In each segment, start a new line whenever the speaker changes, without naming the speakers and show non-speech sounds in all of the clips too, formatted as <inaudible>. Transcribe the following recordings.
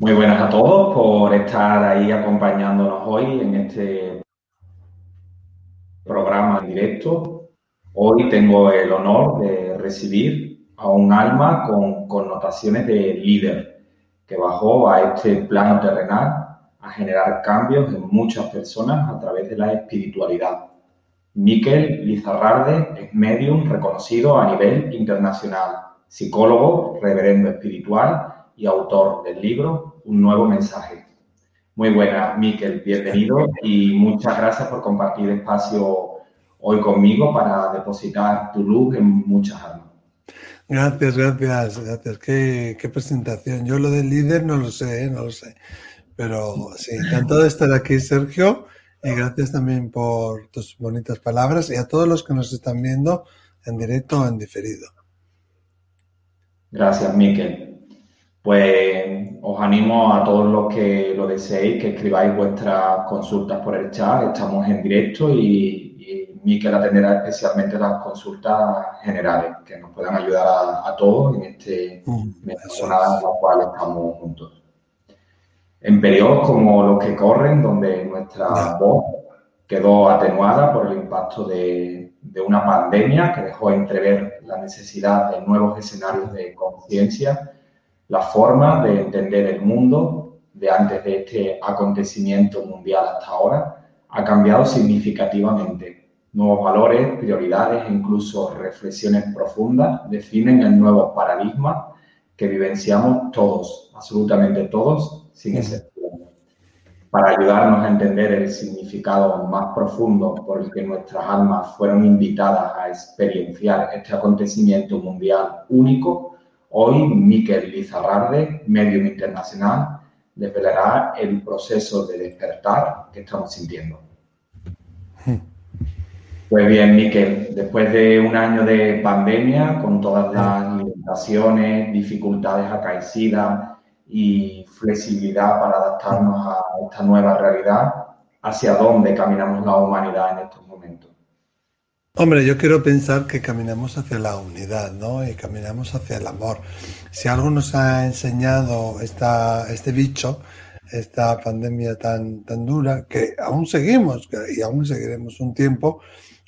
Muy buenas a todos por estar ahí acompañándonos hoy en este programa en directo. Hoy tengo el honor de recibir a un alma con connotaciones de líder que bajó a este plano terrenal a generar cambios en muchas personas a través de la espiritualidad. Miquel Lizarrarde es medium reconocido a nivel internacional, psicólogo, reverendo espiritual y autor del libro Un nuevo mensaje. Muy buena, Miquel, bienvenido y muchas gracias por compartir espacio hoy conmigo para depositar tu luz en muchas almas.
Gracias, gracias, gracias. Qué, qué, presentación. Yo lo del líder no lo sé, ¿eh? no lo sé. Pero sí, encantado de estar aquí, Sergio. Y gracias también por tus bonitas palabras y a todos los que nos están viendo en directo o en diferido.
Gracias, Miquel pues os animo a todos los que lo deseéis que escribáis vuestras consultas por el chat. Estamos en directo y, y Miquel atenderá especialmente las consultas generales que nos puedan ayudar a, todos en, este, mm, en esta jornada en la cual estamos juntos. En periodos como los que corren, donde nuestra voz quedó atenuada por el impacto de, de una pandemia que dejó entrever la necesidad de nuevos escenarios de conciencia, la forma de entender el mundo de antes de este acontecimiento mundial hasta ahora ha cambiado significativamente. Nuevos valores, prioridades e incluso reflexiones profundas definen el nuevo paradigma que vivenciamos todos, absolutamente todos, sin excepción. Para ayudarnos a entender el significado más profundo por el que nuestras almas fueron invitadas a experienciar este acontecimiento mundial único, Hoy, Miquel Lizarrarde, medium internacional, desvelará el proceso de despertar que estamos sintiendo. Pues bien, Miquel, después de un año de pandemia, con todas las limitaciones, dificultades acaecidas y flexibilidad para adaptarnos a esta nueva realidad, ¿hacia dónde caminamos la humanidad en estos?
Hombre, yo quiero pensar que caminamos hacia la unidad, ¿no? Y caminamos hacia el amor. Si algo nos ha enseñado esta, este bicho, esta pandemia tan, tan dura, que aún seguimos y aún seguiremos un tiempo,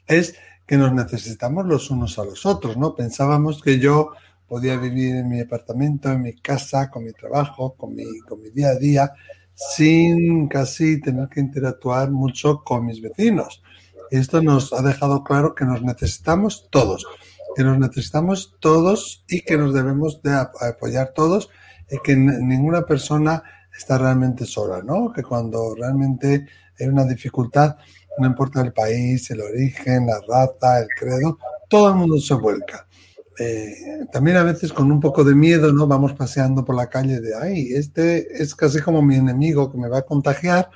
es que nos necesitamos los unos a los otros, ¿no? Pensábamos que yo podía vivir en mi apartamento, en mi casa, con mi trabajo, con mi, con mi día a día, sin casi tener que interactuar mucho con mis vecinos esto nos ha dejado claro que nos necesitamos todos, que nos necesitamos todos y que nos debemos de apoyar todos y que ninguna persona está realmente sola, ¿no? Que cuando realmente hay una dificultad, no importa el país, el origen, la raza, el credo, todo el mundo se vuelca. Eh, también a veces con un poco de miedo, ¿no? Vamos paseando por la calle de, ay, este es casi como mi enemigo que me va a contagiar,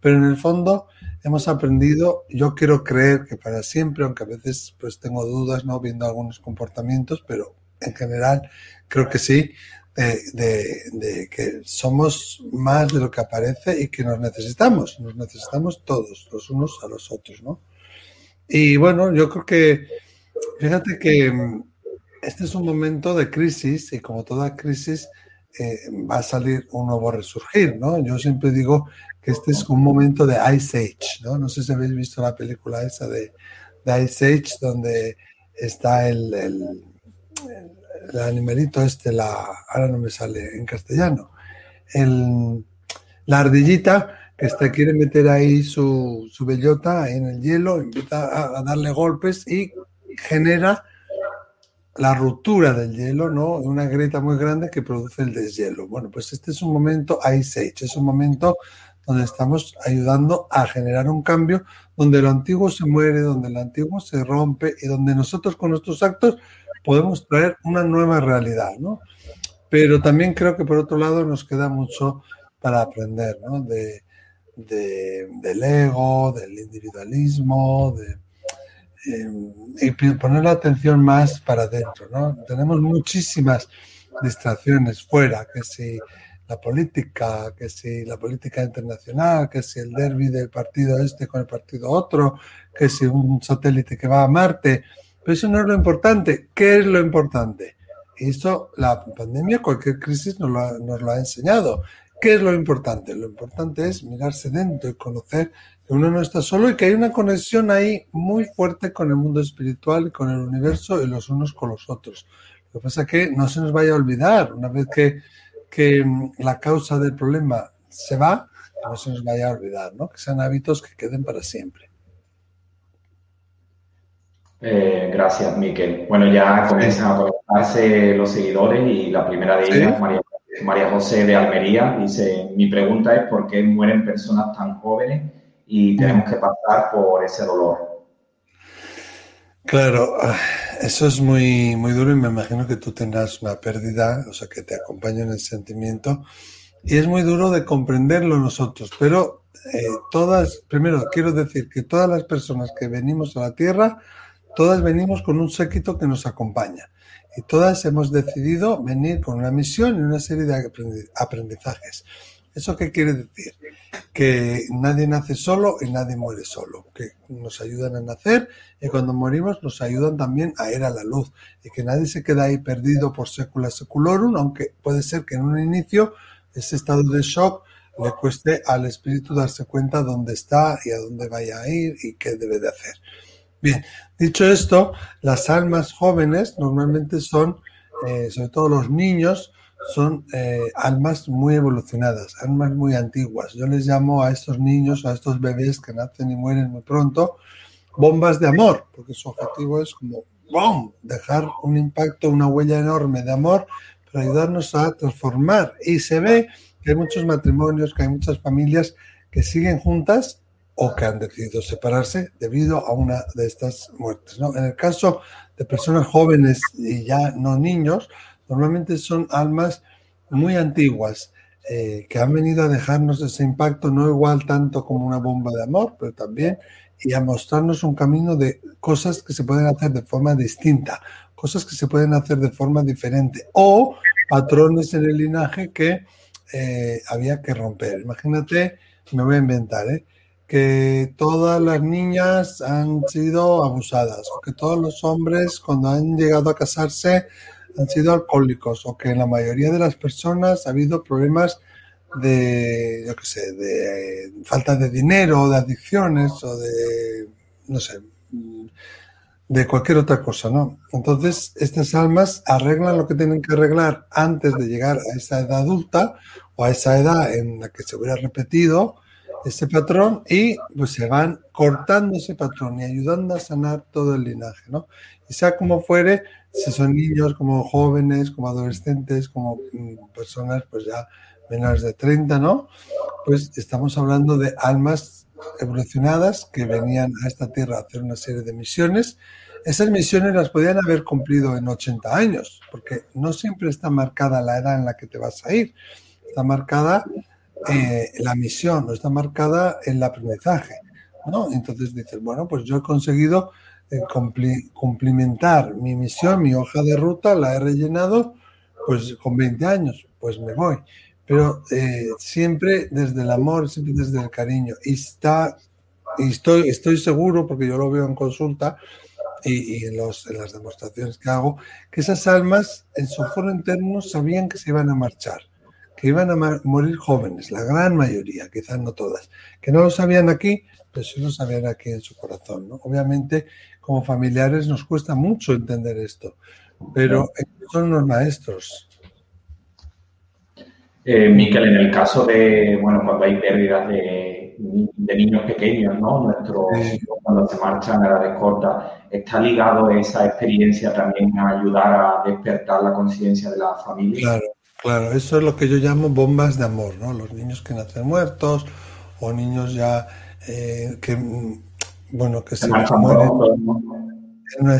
pero en el fondo hemos aprendido, yo quiero creer que para siempre, aunque a veces pues tengo dudas, ¿no? Viendo algunos comportamientos, pero en general creo que sí, de, que somos más de lo que aparece y que nos necesitamos, nos necesitamos todos, los unos a los otros, ¿no? Y bueno, yo creo que, fíjate que mm, este es un momento de crisis y como toda crisis eh, va a salir un nuevo resurgir, ¿no? Yo siempre digo que este es un momento de Ice Age, ¿no? No sé si habéis visto la película esa de, Ice Age, donde está el, animalito este, la, ahora no me sale en castellano, el, la ardillita que está, quiere meter ahí su, su bellota en el hielo, empieza a, darle golpes y genera la ruptura del hielo, ¿no? Una grieta muy grande que produce el deshielo. Bueno, pues este es un momento Ice Age, es un momento donde estamos ayudando a generar un cambio, donde lo antiguo se muere, donde lo antiguo se rompe y donde nosotros con nuestros actos podemos traer una nueva realidad, ¿no? Pero también creo que por otro lado nos queda mucho para aprender, ¿no? De, del ego, del individualismo, de, eh, y poner la atención más para adentro, ¿no? Tenemos muchísimas distracciones fuera, que si la política, que si la política internacional, que si el derby del partido este con el partido otro, que si un satélite que va a Marte. Pero eso no es lo importante. ¿Qué es lo importante? Eso, la pandemia, cualquier crisis nos lo, ha, nos lo ha enseñado, ¿Qué es lo importante? Lo importante es mirarse dentro y conocer que uno no está solo y que hay una conexión ahí muy fuerte con el mundo espiritual y con el universo y los unos con los otros. Lo que pasa es que no se nos vaya a olvidar, una vez que, que la causa del problema se va, no se nos vaya a olvidar, ¿no? Que sean hábitos que queden para siempre.
Eh, gracias, Miquel. Bueno, ya comienzan a conectarse los seguidores y la primera de ellas, María, María, José de Almería, dice, mi pregunta es por qué mueren personas tan jóvenes y tenemos que pasar por ese dolor.
Claro, ah, eso es muy, muy duro y me imagino que tú tendrás una pérdida, o sea, que te acompaña en el sentimiento. Y es muy duro de comprenderlo nosotros, pero eh, todas, primero quiero decir que todas las personas que venimos a la Tierra, todas venimos con un séquito que nos acompaña y todas hemos decidido venir con una misión y una serie de aprendizajes. ¿Eso qué quiere decir? Que nadie nace solo y nadie muere solo, que nos ayudan a nacer y cuando morimos nos ayudan también a ir a la luz y que nadie se queda ahí perdido por secula seculorum, aunque puede ser que en un inicio ese estado de shock le cueste al espíritu darse cuenta dónde está y a dónde vaya a ir y qué debe de hacer. Bien, dicho esto, las almas jóvenes normalmente son, eh, sobre todo los niños, son eh, almas muy evolucionadas, almas muy antiguas. Yo les llamo a estos niños, a estos bebés que nacen y mueren muy pronto, bombas de amor, porque su objetivo es como ¡bum! dejar un impacto, una huella enorme de amor para ayudarnos a transformar. Y se ve que hay muchos matrimonios, que hay muchas familias que siguen juntas o que han decidido separarse debido a una de estas muertes. ¿no? En el caso de personas jóvenes y ya no niños, normalmente son almas muy antiguas eh, que han venido a dejarnos ese impacto, no igual tanto como una bomba de amor, pero también y a mostrarnos un camino de cosas que se pueden hacer de forma distinta, cosas que se pueden hacer de forma diferente o patrones en el linaje que eh, había que romper. Imagínate, me voy a inventar, ¿eh? que todas las niñas han sido abusadas o que todos los hombres cuando han llegado a casarse han sido alcohólicos o que en la mayoría de las personas ha habido problemas de, yo qué sé, de falta de dinero de adicciones o de, no sé, de cualquier otra cosa, ¿no? Entonces, estas almas arreglan lo que tienen que arreglar antes de llegar a esa edad adulta o a esa edad en la que se hubiera repetido ese patrón y pues se van cortando ese patrón y ayudando a sanar todo el linaje, ¿no? Y sea como fuere, si son niños, como jóvenes, como adolescentes, como mm, personas pues ya menores de 30, ¿no? Pues estamos hablando de almas evolucionadas que venían a esta tierra a hacer una serie de misiones. Esas misiones las podían haber cumplido en 80 años, porque no siempre está marcada la edad en la que te vas a ir. Está marcada eh, la misión, no está marcada el aprendizaje. ¿no? Entonces dices, bueno, pues yo he conseguido eh, cumplimentar mi misión, mi hoja de ruta, la he rellenado, pues con 20 años, pues me voy. Pero eh, siempre desde el amor, siempre desde el cariño. Y está, y estoy, estoy seguro, porque yo lo veo en consulta y, en, los, en las demostraciones que hago, que esas almas en su foro interno sabían que se iban a marchar que iban a morir jóvenes, la gran mayoría, quizás no todas, que no lo sabían aquí, pero sí lo sabían aquí en su corazón. ¿no? Obviamente, como familiares nos cuesta mucho entender esto, pero son los maestros.
Eh, Miquel, en el caso de, bueno, cuando hay pérdidas de, niños pequeños, ¿no? Nuestros cuando se marchan a edades cortas, ¿está ligado esa experiencia también a ayudar a despertar la conciencia de la familia?
Claro, Claro, eso es lo que yo llamo bombas de amor, ¿no? Los niños que nacen muertos o niños ya eh, que, bueno, que se mueren en,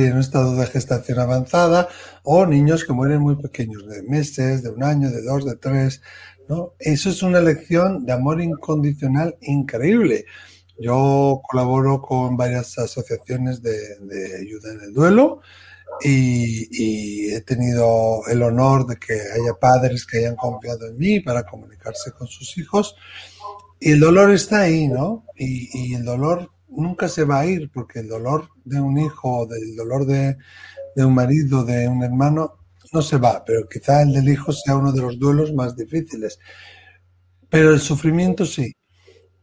en un estado de gestación avanzada o niños que mueren muy pequeños, de meses, de un año, de dos, de tres, ¿no? Eso es una lección de amor incondicional increíble. Yo colaboro con varias asociaciones de, de ayuda en el duelo y, he tenido el honor de que haya padres que hayan confiado en mí para comunicarse con sus hijos. Y el dolor está ahí, ¿no? Y, el dolor nunca se va a ir, porque el dolor de un hijo, del dolor de, un marido, de un hermano, no se va, pero quizá el del hijo sea uno de los duelos más difíciles. Pero el sufrimiento sí.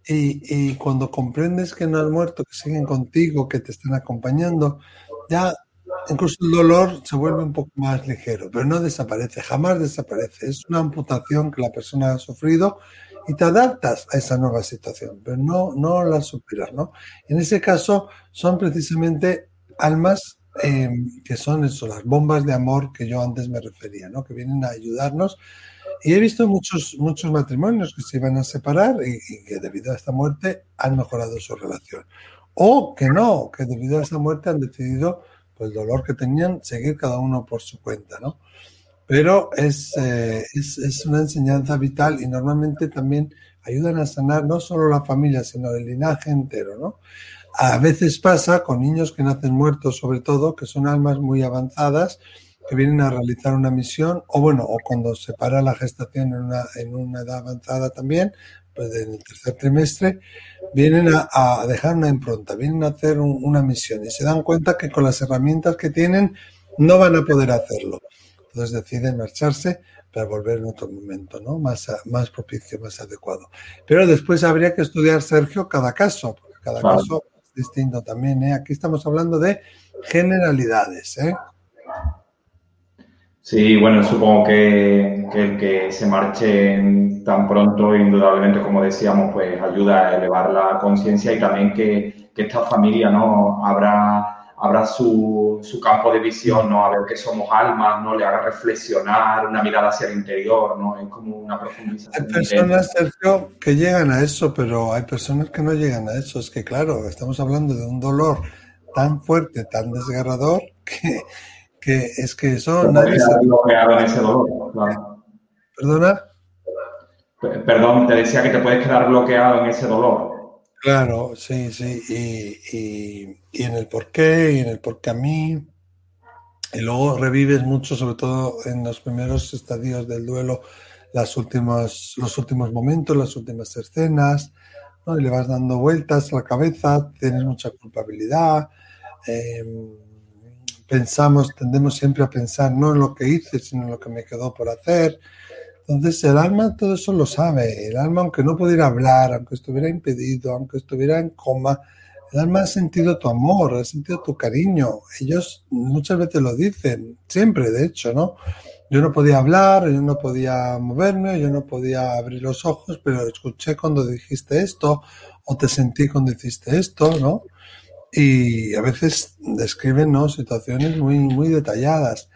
Y, cuando comprendes que no has muerto, que siguen contigo, que te están acompañando, ya incluso el dolor se vuelve un poco más ligero, pero no desaparece, jamás desaparece. Es una amputación que la persona ha sufrido y te adaptas a esa nueva situación, pero no, no la superas, ¿no? En ese caso son precisamente almas em, que son eso, las bombas de amor que yo antes me refería, ¿no? Que vienen a ayudarnos. Y he visto muchos, muchos matrimonios que se iban a separar y, que debido a esta muerte han mejorado su relación. O que no, que debido a esta muerte han decidido el dolor que tenían, seguir cada uno por su cuenta, ¿no? Pero es, eh, es, es, una enseñanza vital y normalmente también ayudan a sanar no solo la familia, sino el linaje entero, ¿no? A veces pasa con niños que nacen muertos, sobre todo, que son almas muy avanzadas, que vienen a realizar una misión, o bueno, o cuando se para la gestación en una, en una edad avanzada también, pues en el tercer trimestre, vienen a, dejar una impronta, vienen a hacer una misión y se dan cuenta que con las herramientas que tienen no van a poder hacerlo. Entonces deciden marcharse para volver en otro momento, ¿no? Más, más propicio, más adecuado. Pero después habría que estudiar, Sergio, cada caso, porque cada caso es distinto también, ¿eh? Aquí estamos hablando de generalidades, ¿eh?
Sí, bueno, supongo que, el que se marche tan pronto, indudablemente, como decíamos, pues ayuda a elevar la conciencia y también que, esta familia no habrá, habrá su, su, campo de visión, ¿no? A ver que somos almas, ¿no? Le haga reflexionar, una mirada hacia el interior, ¿no? Es como una profundización.
Hay personas, Sergio, que llegan a eso, pero hay personas que no llegan a eso. Es que, claro, estamos hablando de un dolor tan fuerte, tan desgarrador, <laughs> que que es que eso nadie
se... bloqueado en ese dolor, claro.
¿Perdona?
Perdón, te decía que te puedes quedar bloqueado en ese dolor.
Claro, sí, sí, y, y, y en el por qué, y en el por qué a mí, y luego revives mucho, sobre todo en los primeros estadios del duelo, las últimas, los últimos momentos, las últimas escenas, ¿no? y le vas dando vueltas a la cabeza, tienes mucha culpabilidad. Eh, pensamos, tendemos siempre a pensar no en lo que hice, sino en lo que me quedó por hacer. Entonces el alma todo eso lo sabe. El alma, aunque no pudiera hablar, aunque estuviera impedido, aunque estuviera en coma, el alma ha sentido tu amor, ha sentido tu cariño. Ellos muchas veces lo dicen, siempre de hecho, ¿no? Yo no podía hablar, yo no podía moverme, yo no podía abrir los ojos, pero escuché cuando dijiste esto, o te sentí cuando hiciste esto, ¿no? y a veces describen ¿no? situaciones muy, muy detalladas.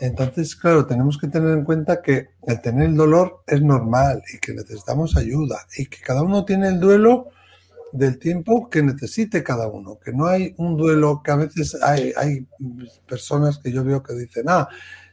Entonces, claro, tenemos que tener en cuenta que el tener el dolor es normal y que necesitamos ayuda y que cada uno tiene el duelo del tiempo que necesite cada uno, que no hay un duelo que a veces hay, hay personas que yo veo que dicen, ah,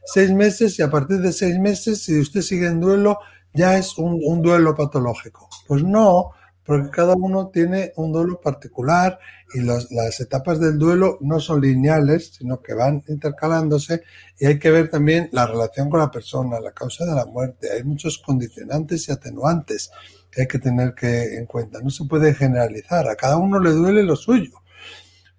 seis meses y a partir de seis meses, si usted sigue en duelo, ya es un, un duelo patológico. Pues no, porque cada uno tiene un duelo particular y las etapas del duelo no son lineales, sino que van intercalándose y hay que ver también la relación con la persona, la causa de la muerte. Hay muchos condicionantes y atenuantes que hay que tener que en cuenta. No se puede generalizar, a cada uno le duele lo suyo.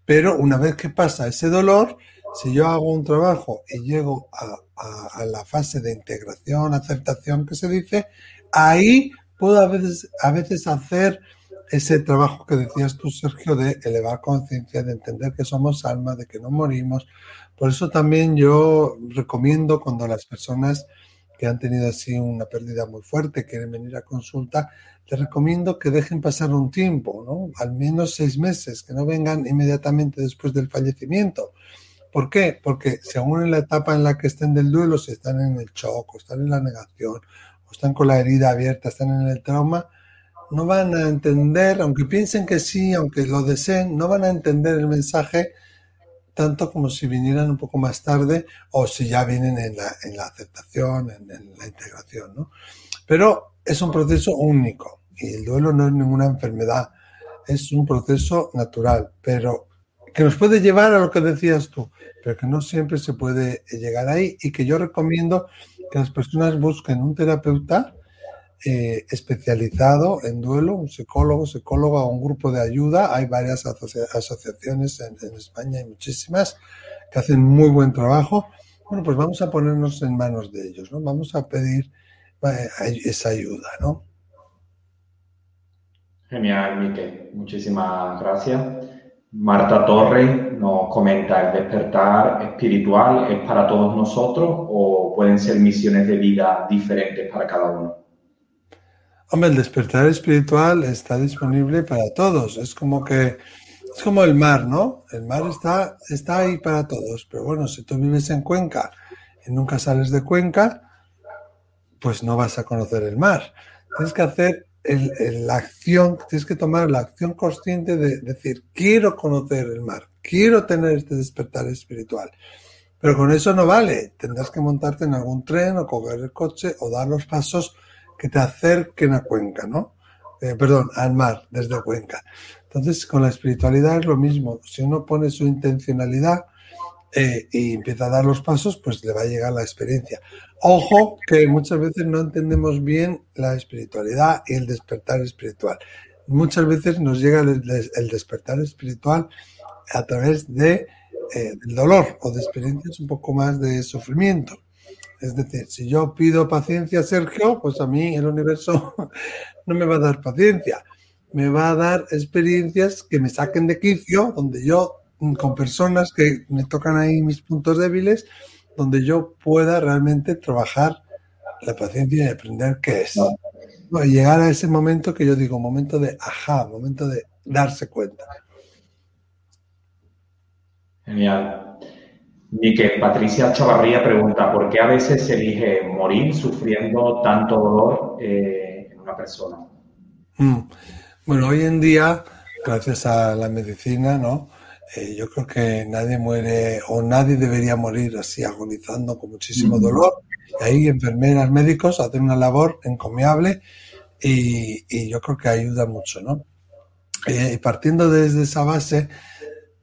Pero una vez que pasa ese dolor, si yo hago un trabajo y llego a, a la fase de integración, aceptación que se dice, ahí puedo a veces, a veces hacer ese trabajo que decías tú, Sergio, de elevar conciencia, de entender que somos alma, de que no morimos. Por eso también yo recomiendo cuando las personas que han tenido así una pérdida muy fuerte quieren venir a consulta, les recomiendo que dejen pasar un tiempo, ¿no? Al menos seis meses, que no vengan inmediatamente después del fallecimiento. ¿Por qué? Porque según en la etapa en la que estén del duelo, si están en el shock, o están en la negación, están con la herida abierta, están en el trauma, no van a entender, aunque piensen que sí, aunque lo deseen, no van a entender el mensaje tanto como si vinieran un poco más tarde o si ya vienen en la, en la aceptación, en, en, la integración. ¿no? Pero es un proceso único y el duelo no es ninguna enfermedad, es un proceso natural, pero que nos puede llevar a lo que decías tú, pero que no siempre se puede llegar ahí y que yo recomiendo que las personas busquen un terapeuta eh, especializado en duelo, un psicólogo, psicóloga o un grupo de ayuda. Hay varias asociaciones en, España, hay muchísimas que hacen muy buen trabajo Bueno, pues vamos a ponernos en manos de ellos, ¿no? Vamos a pedir eh, esa ayuda, ¿no?
Genial, Miquel. Muchísimas gracias. Marta Torres nos comenta, ¿el despertar espiritual es para todos nosotros o pueden ser misiones de vida diferentes para cada uno?
Hombre, el despertar espiritual está disponible para todos. Es como que es como el mar, ¿no? El mar está, está ahí para todos. Pero bueno, si tú vives en Cuenca y nunca sales de Cuenca, pues no vas a conocer el mar. Tienes que hacer la acción, tienes que tomar la acción consciente de decir, quiero conocer el mar, quiero tener este despertar espiritual. Pero con eso no vale. Tendrás que montarte en algún tren o coger el coche o dar los pasos que te acerquen a Cuenca, ¿no? Eh, perdón, al mar desde Cuenca. Entonces, con la espiritualidad es lo mismo. Si uno pone su intencionalidad eh, y empieza a dar los pasos, pues le va a llegar la experiencia. Ojo que muchas veces no entendemos bien la espiritualidad y el despertar espiritual. Muchas veces nos llega el, despertar espiritual a través de, eh, del dolor o de experiencias un poco más de sufrimiento. Es decir, si yo pido paciencia Sergio, pues a mí el universo <laughs> no me va a dar paciencia. Me va a dar experiencias que me saquen de quicio, donde yo, con personas que me tocan ahí mis puntos débiles, donde yo pueda realmente trabajar la paciencia y aprender qué es. Llegar a ese momento que yo digo, momento de ajá, momento de darse cuenta.
Genial. Y que Patricia Chavarría pregunta, ¿por qué a veces se elige morir sufriendo tanto dolor eh, en una persona?
Mm. Bueno, hoy en día, gracias a la medicina, ¿no? Eh, yo creo que nadie muere o nadie debería morir así agonizando con muchísimo dolor. Y ahí enfermeras, médicos hacen una labor encomiable y, yo creo que ayuda mucho, ¿no? Eh, y partiendo desde esa base,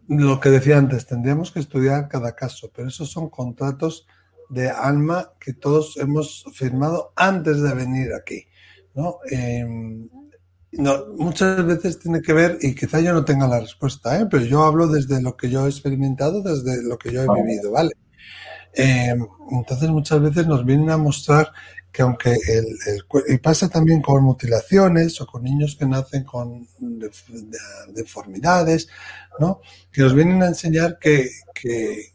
lo que decía antes, tendríamos que estudiar cada caso, pero esos son contratos de alma que todos hemos firmado antes de venir aquí, ¿no? Em, no, muchas veces tiene que ver, y quizá yo no tenga la respuesta, ¿eh? pero yo hablo desde lo que yo he experimentado, desde lo que yo he vivido, ¿vale? Eh, entonces muchas veces nos vienen a mostrar que aunque el, y pasa también con mutilaciones o con niños que nacen con deformidades, ¿no? Que nos vienen a enseñar que, que,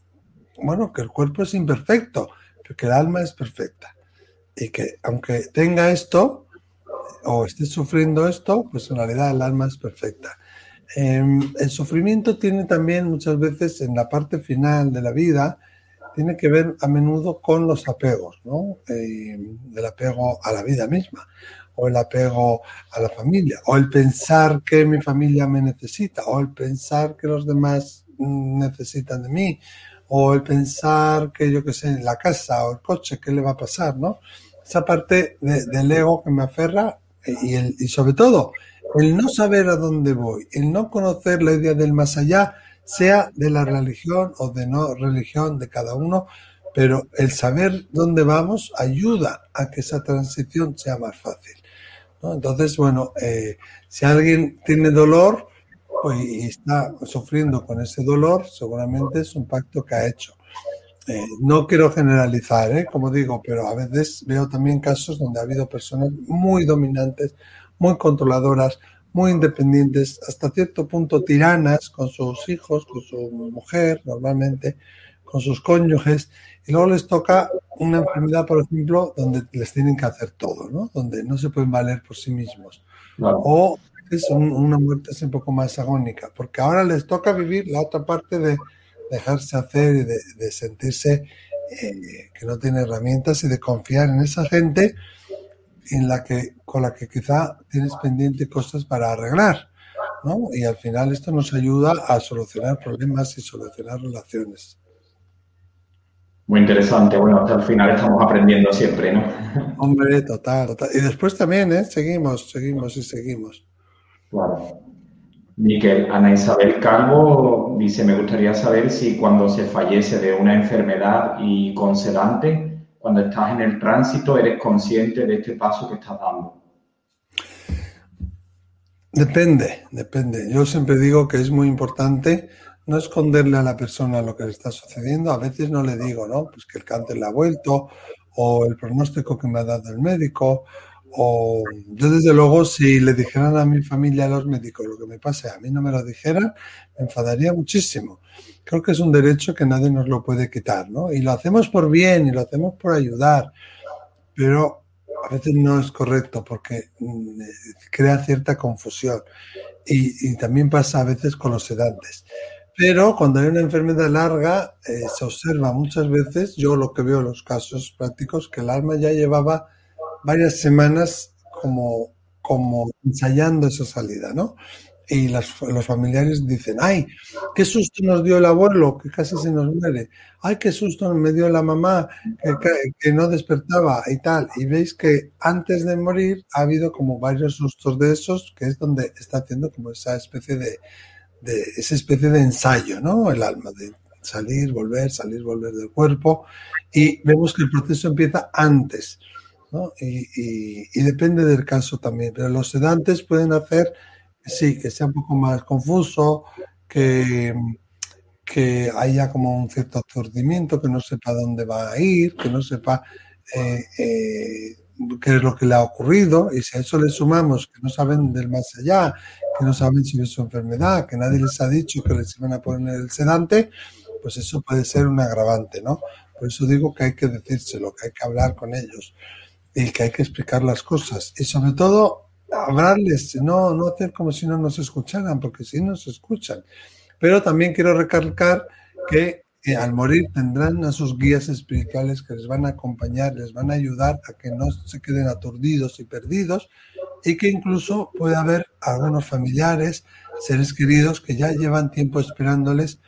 bueno, que el cuerpo es imperfecto, pero que el alma es perfecta. Y que aunque tenga esto, o estés sufriendo esto, pues en realidad el alma es perfecta. Em, el sufrimiento tiene también muchas veces en la parte final de la vida, tiene que ver a menudo con los apegos, ¿no? Em, el apego a la vida misma, o el apego a la familia, o el pensar que mi familia me necesita, o el pensar que los demás necesitan de mí, o el pensar que yo qué sé, la casa o el coche, ¿qué le va a pasar, no? Esa parte del ego que me aferra y, el, y sobre todo el no saber a dónde voy, el no conocer la idea del más allá, sea de la religión o de no religión de cada uno, pero el saber dónde vamos ayuda a que esa transición sea más fácil. Entonces, bueno, eh, si alguien tiene dolor pues, y está sufriendo con ese dolor, seguramente es un pacto que ha hecho. Eh, no quiero generalizar, ¿eh? como digo, pero a veces veo también casos donde ha habido personas muy dominantes, muy controladoras, muy independientes, hasta cierto punto tiranas con sus hijos, con su mujer normalmente, con sus cónyuges, y luego les toca una enfermedad, por ejemplo, donde les tienen que hacer todo, ¿no? donde no se pueden valer por sí mismos. O es una muerte es un poco más agónica, porque ahora les toca vivir la otra parte de dejarse hacer y de, sentirse eh, que no tiene herramientas y de confiar en esa gente en la que, con la que quizá tienes pendiente cosas para arreglar. ¿no? Y al final esto nos ayuda a solucionar problemas y solucionar relaciones.
Muy interesante. Bueno, hasta el final estamos aprendiendo siempre, ¿no?
Hombre, total, total. Y después también, ¿eh? Seguimos, seguimos y seguimos.
Claro. Miquel, Ana Isabel Calvo dice, me gustaría saber si cuando se fallece de una enfermedad y con sedante, cuando estás en el tránsito, eres consciente de este paso que estás dando.
Depende, depende. Yo siempre digo que es muy importante no esconderle a la persona lo que le está sucediendo. A veces no le digo, ¿no? Pues que el cáncer le ha vuelto, o el pronóstico que me ha dado el médico, o yo desde luego si le dijeran a mi familia, a los médicos, lo que me pase, a mí no me lo dijeran, me enfadaría muchísimo. Creo que es un derecho que nadie nos lo puede quitar, ¿no? Y lo hacemos por bien y lo hacemos por ayudar, pero a veces no es correcto porque mm, crea cierta confusión. Y, también pasa a veces con los sedantes. Pero cuando hay una enfermedad larga, eh, se observa muchas veces, yo lo que veo en los casos prácticos, que el alma ya llevaba varias semanas como, como ensayando esa salida, ¿no? Y las, los familiares dicen, ay, qué susto nos dio el abuelo, que casi se nos muere. Ay, qué susto me dio la mamá, que, que no despertaba y tal. Y veis que antes de morir ha habido como varios sustos de esos, que es donde está haciendo como esa especie de, de esa especie de ensayo, ¿no? El alma, de salir, volver, salir, volver del cuerpo. Y vemos que el proceso empieza antes, ¿no? Y, y, depende del caso también. Pero los sedantes pueden hacer, sí, que sea un poco más confuso, que, que haya como un cierto aturdimiento, que no sepa dónde va a ir, que no sepa eh, eh, qué es lo que le ha ocurrido. Y si a eso le sumamos que no saben del más allá, que no saben si es su enfermedad, que nadie les ha dicho que les iban a poner el sedante, pues eso puede ser un agravante, ¿no? Por eso digo que hay que decírselo, que hay que hablar con ellos y que hay que explicar las cosas. Y sobre todo, hablarles, no, no hacer como si no nos escucharan, porque sí nos escuchan. Pero también quiero recalcar que eh, al morir tendrán a sus guías espirituales que les van a acompañar, les van a ayudar a que no se queden aturdidos y perdidos y que incluso puede haber algunos familiares, seres queridos que ya llevan tiempo esperándoles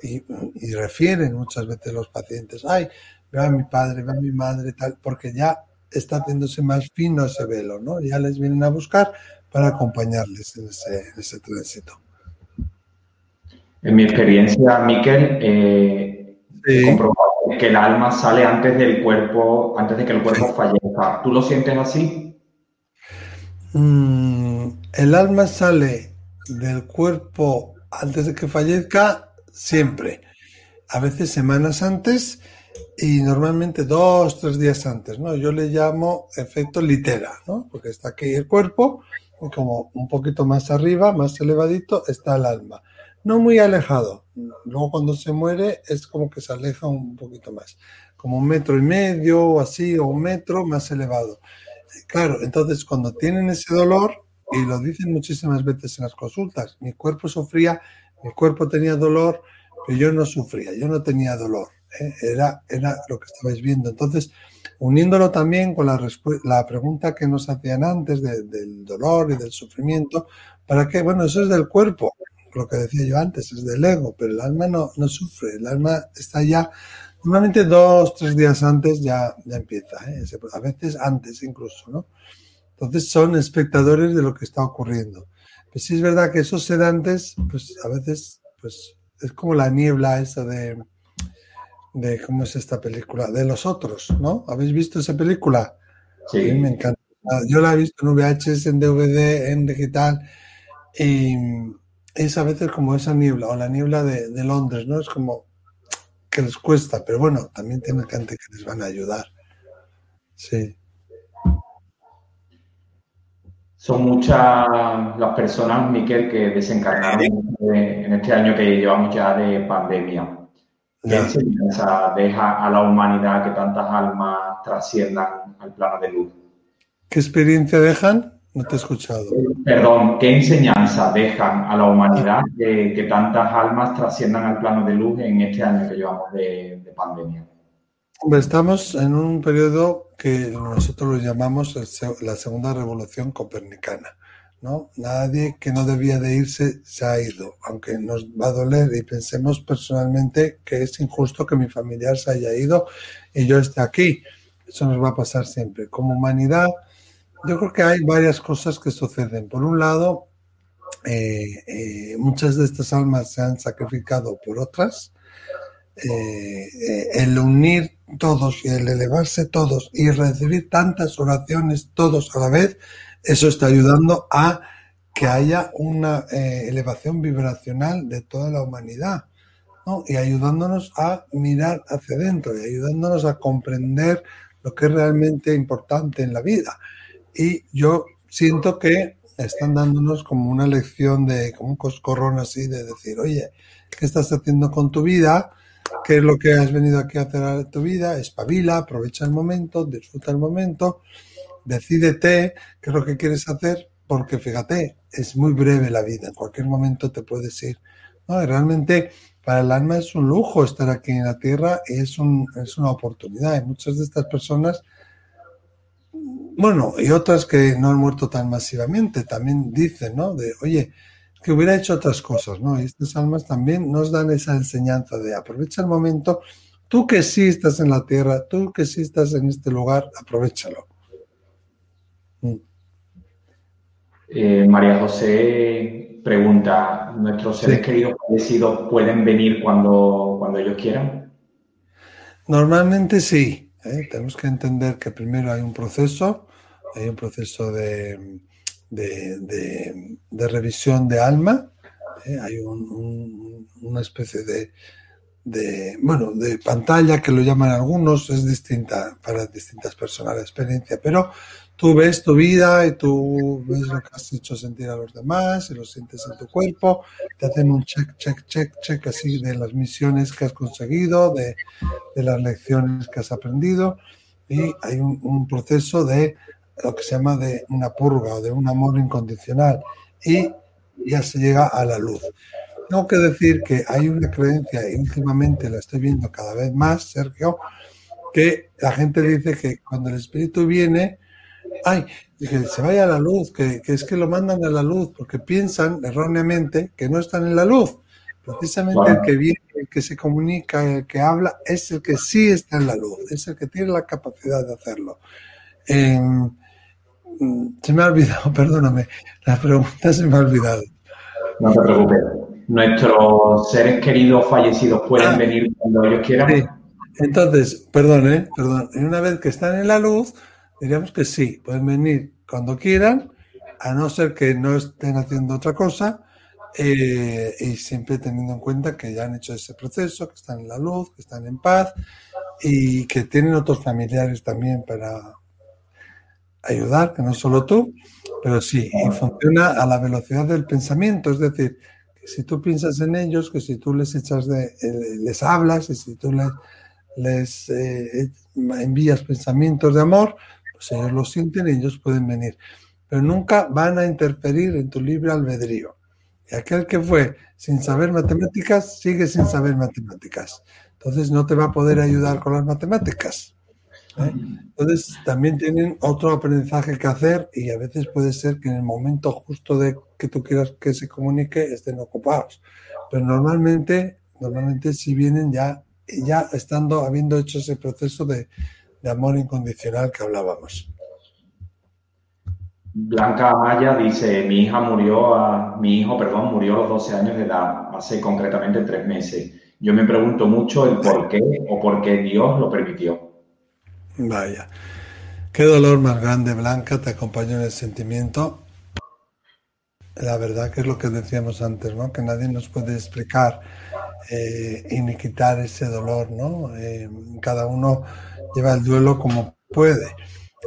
y, y refieren muchas veces los pacientes, ay, veo a mi padre, veo a mi madre, tal, porque ya está haciéndose más fino ese velo, ¿no? Ya les vienen a buscar para acompañarles en ese, en ese tránsito.
En mi experiencia, Miquel, eh, sí. he comprobado que el alma sale antes del cuerpo, antes de que el cuerpo sí. fallezca. ¿Tú lo sientes así?
Mm, el alma sale del cuerpo antes de que fallezca siempre. A veces semanas antes y normalmente dos, tres días antes, ¿no? Yo le llamo efecto litera, ¿no? Porque está aquí el cuerpo y como un poquito más arriba, más elevadito, está el alma. No muy alejado. Luego cuando se muere es como que se aleja un poquito más, como un metro y medio o así, o un metro más elevado. Claro, entonces cuando tienen ese dolor, y lo dicen muchísimas veces en las consultas, mi cuerpo sufría, mi cuerpo tenía dolor, pero yo no sufría, yo no tenía dolor. Era, era lo que estabais viendo. Entonces, uniéndolo también con la, la pregunta que nos hacían antes de, del dolor y del sufrimiento, ¿para qué? Bueno, eso es del cuerpo, lo que decía yo antes, es del ego, pero el alma no, no sufre, el alma está ya, normalmente dos, tres días antes ya, ya empieza, ¿eh? a veces antes incluso, ¿no? Entonces son espectadores de lo que está ocurriendo. Pues sí es verdad que esos sedantes, pues a veces, pues es como la niebla esa de, de ¿cómo es esta película? De los otros, ¿no? ¿Habéis visto esa película?
Sí.
A mí me encanta. Yo la he visto en VHS, en DVD, en digital, y es a veces como esa niebla, o la niebla de, de Londres, ¿no? Es como que les cuesta, pero bueno, también tiene gente que les van a ayudar. Sí.
Son muchas las personas, Miquel, que desencarnaron en este año que llevamos ya de pandemia. ¿Qué enseñanza deja a la humanidad que tantas almas trasciendan al plano de luz?
¿Qué experiencia dejan? No te he escuchado.
Perdón, ¿qué enseñanza dejan a la humanidad que, que tantas almas trasciendan al plano de luz en este año que llevamos de, de pandemia?
Estamos en un periodo que nosotros lo llamamos la segunda revolución copernicana. Nadie que no debía de irse se ha ido, aunque nos va a doler y pensemos personalmente que es injusto que mi familiar se haya ido y yo esté aquí. Eso nos va a pasar siempre. Como humanidad, yo creo que hay varias cosas que suceden. Por un lado, eh, eh, muchas de estas almas se han sacrificado por otras. Eh, el unir todos y el elevarse todos y recibir tantas oraciones todos a la vez, eso está ayudando a que haya una eh, elevación vibracional de toda la humanidad, ¿no? Y ayudándonos a mirar hacia adentro y ayudándonos a comprender lo que es realmente importante en la vida. Y yo siento que están dándonos como una lección de, como un coscorrón así, de decir, oye, ¿qué estás haciendo con tu vida? ¿Qué es lo que has venido aquí a hacer en tu vida? Espabila, aprovecha el momento, disfruta el momento, decídete qué es lo que quieres hacer, porque fíjate, es muy breve la vida, en cualquier momento te puedes ir. No, realmente para el alma es un lujo estar aquí en la tierra, es, un, es una oportunidad. Y muchas de estas personas, bueno, y otras que no han muerto tan masivamente, también dicen, ¿no? De, oye, que hubiera hecho otras cosas, ¿no? Y estas almas también nos dan esa enseñanza de aprovecha el momento, tú que sí estás en la tierra, tú que sí estás en este lugar, aprovechalo.
Mm. Eh, María José pregunta, ¿nuestros seres queridos fallecidos pueden venir cuando, cuando ellos quieran?
Normalmente sí. ¿eh? Tenemos que entender que primero hay un proceso, hay un proceso de, de, revisión de alma, ¿eh? hay una especie de, de, bueno, de pantalla que lo llaman algunos, es distinta para distintas personas la experiencia, pero tú ves tu vida y tú ves lo que has hecho sentir a los demás y lo sientes en tu cuerpo, te hacen un check, check, check, check así de las misiones que has conseguido, de, las lecciones que has aprendido y hay un, proceso de lo que se llama de una purga o de un amor incondicional y ya se llega a la luz. Tengo que decir que hay una creencia, y últimamente la estoy viendo cada vez más, Sergio, que la gente dice que cuando el espíritu viene, ay, que se vaya a la luz, que, es que lo mandan a la luz, porque piensan erróneamente que no están en la luz. Precisamente el que viene, el que se comunica, el que habla, es el que sí está en la luz, es el que tiene la capacidad de hacerlo. Em, se me ha olvidado, <laughs> perdóname, la pregunta se me ha olvidado.
No te preocupes. ¿Nuestros seres queridos fallecidos pueden ah. venir cuando ellos quieran?
Entonces, perdón, ¿eh? perdón. Una vez que están en la luz, diríamos que sí, pueden venir cuando quieran, a no ser que no estén haciendo otra cosa, eh, y siempre teniendo en cuenta que ya han hecho ese proceso, que están en la luz, que están en paz y que tienen otros familiares también para ayudar, que no solo tú, pero sí, y funciona a la velocidad del pensamiento, es decir, que si tú piensas en ellos, que si tú les echas de, eh, les hablas, y si tú les, les eh, envías pensamientos de amor, pues ellos lo sienten ellos pueden venir. Pero nunca van a interferir en tu libre albedrío. Y aquel que fue sin saber matemáticas, sigue sin saber matemáticas. Entonces no te va a poder ayudar con las matemáticas. ¿eh? Entonces también tienen otro aprendizaje que hacer y a veces puede ser que en el momento justo de que tú quieras que se comunique estén ocupados. Pero normalmente, normalmente si vienen ya, ya estando, habiendo hecho ese proceso de, de amor incondicional que hablábamos.
Blanca Amaya dice, mi hija murió, a, mi hijo, perdón, murió a los 12 años de edad, hace concretamente tres meses. Yo me pregunto mucho el por qué o por qué Dios lo permitió.
Vaya, qué dolor más grande, Blanca, te acompaño en el sentimiento. La verdad que es lo que decíamos antes, ¿no? Que nadie nos puede explicar eh, y ni quitar ese dolor, ¿no? Eh, cada uno lleva el duelo como puede.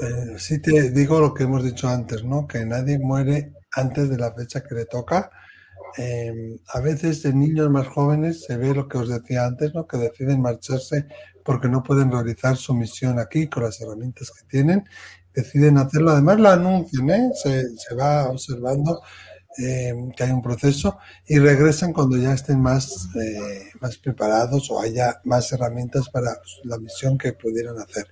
Eh, sí te digo lo que hemos dicho antes, ¿no? Que nadie muere antes de la fecha que le toca. Eh, a veces en niños más jóvenes se ve lo que os decía antes, ¿no? Que deciden marcharse porque no pueden realizar su misión aquí con las herramientas que tienen. Deciden hacerlo. Además lo anuncian, ¿eh? Se, se va observando eh, que hay un proceso y regresan cuando ya estén más, eh, más preparados o haya más herramientas para la misión que pudieran hacer.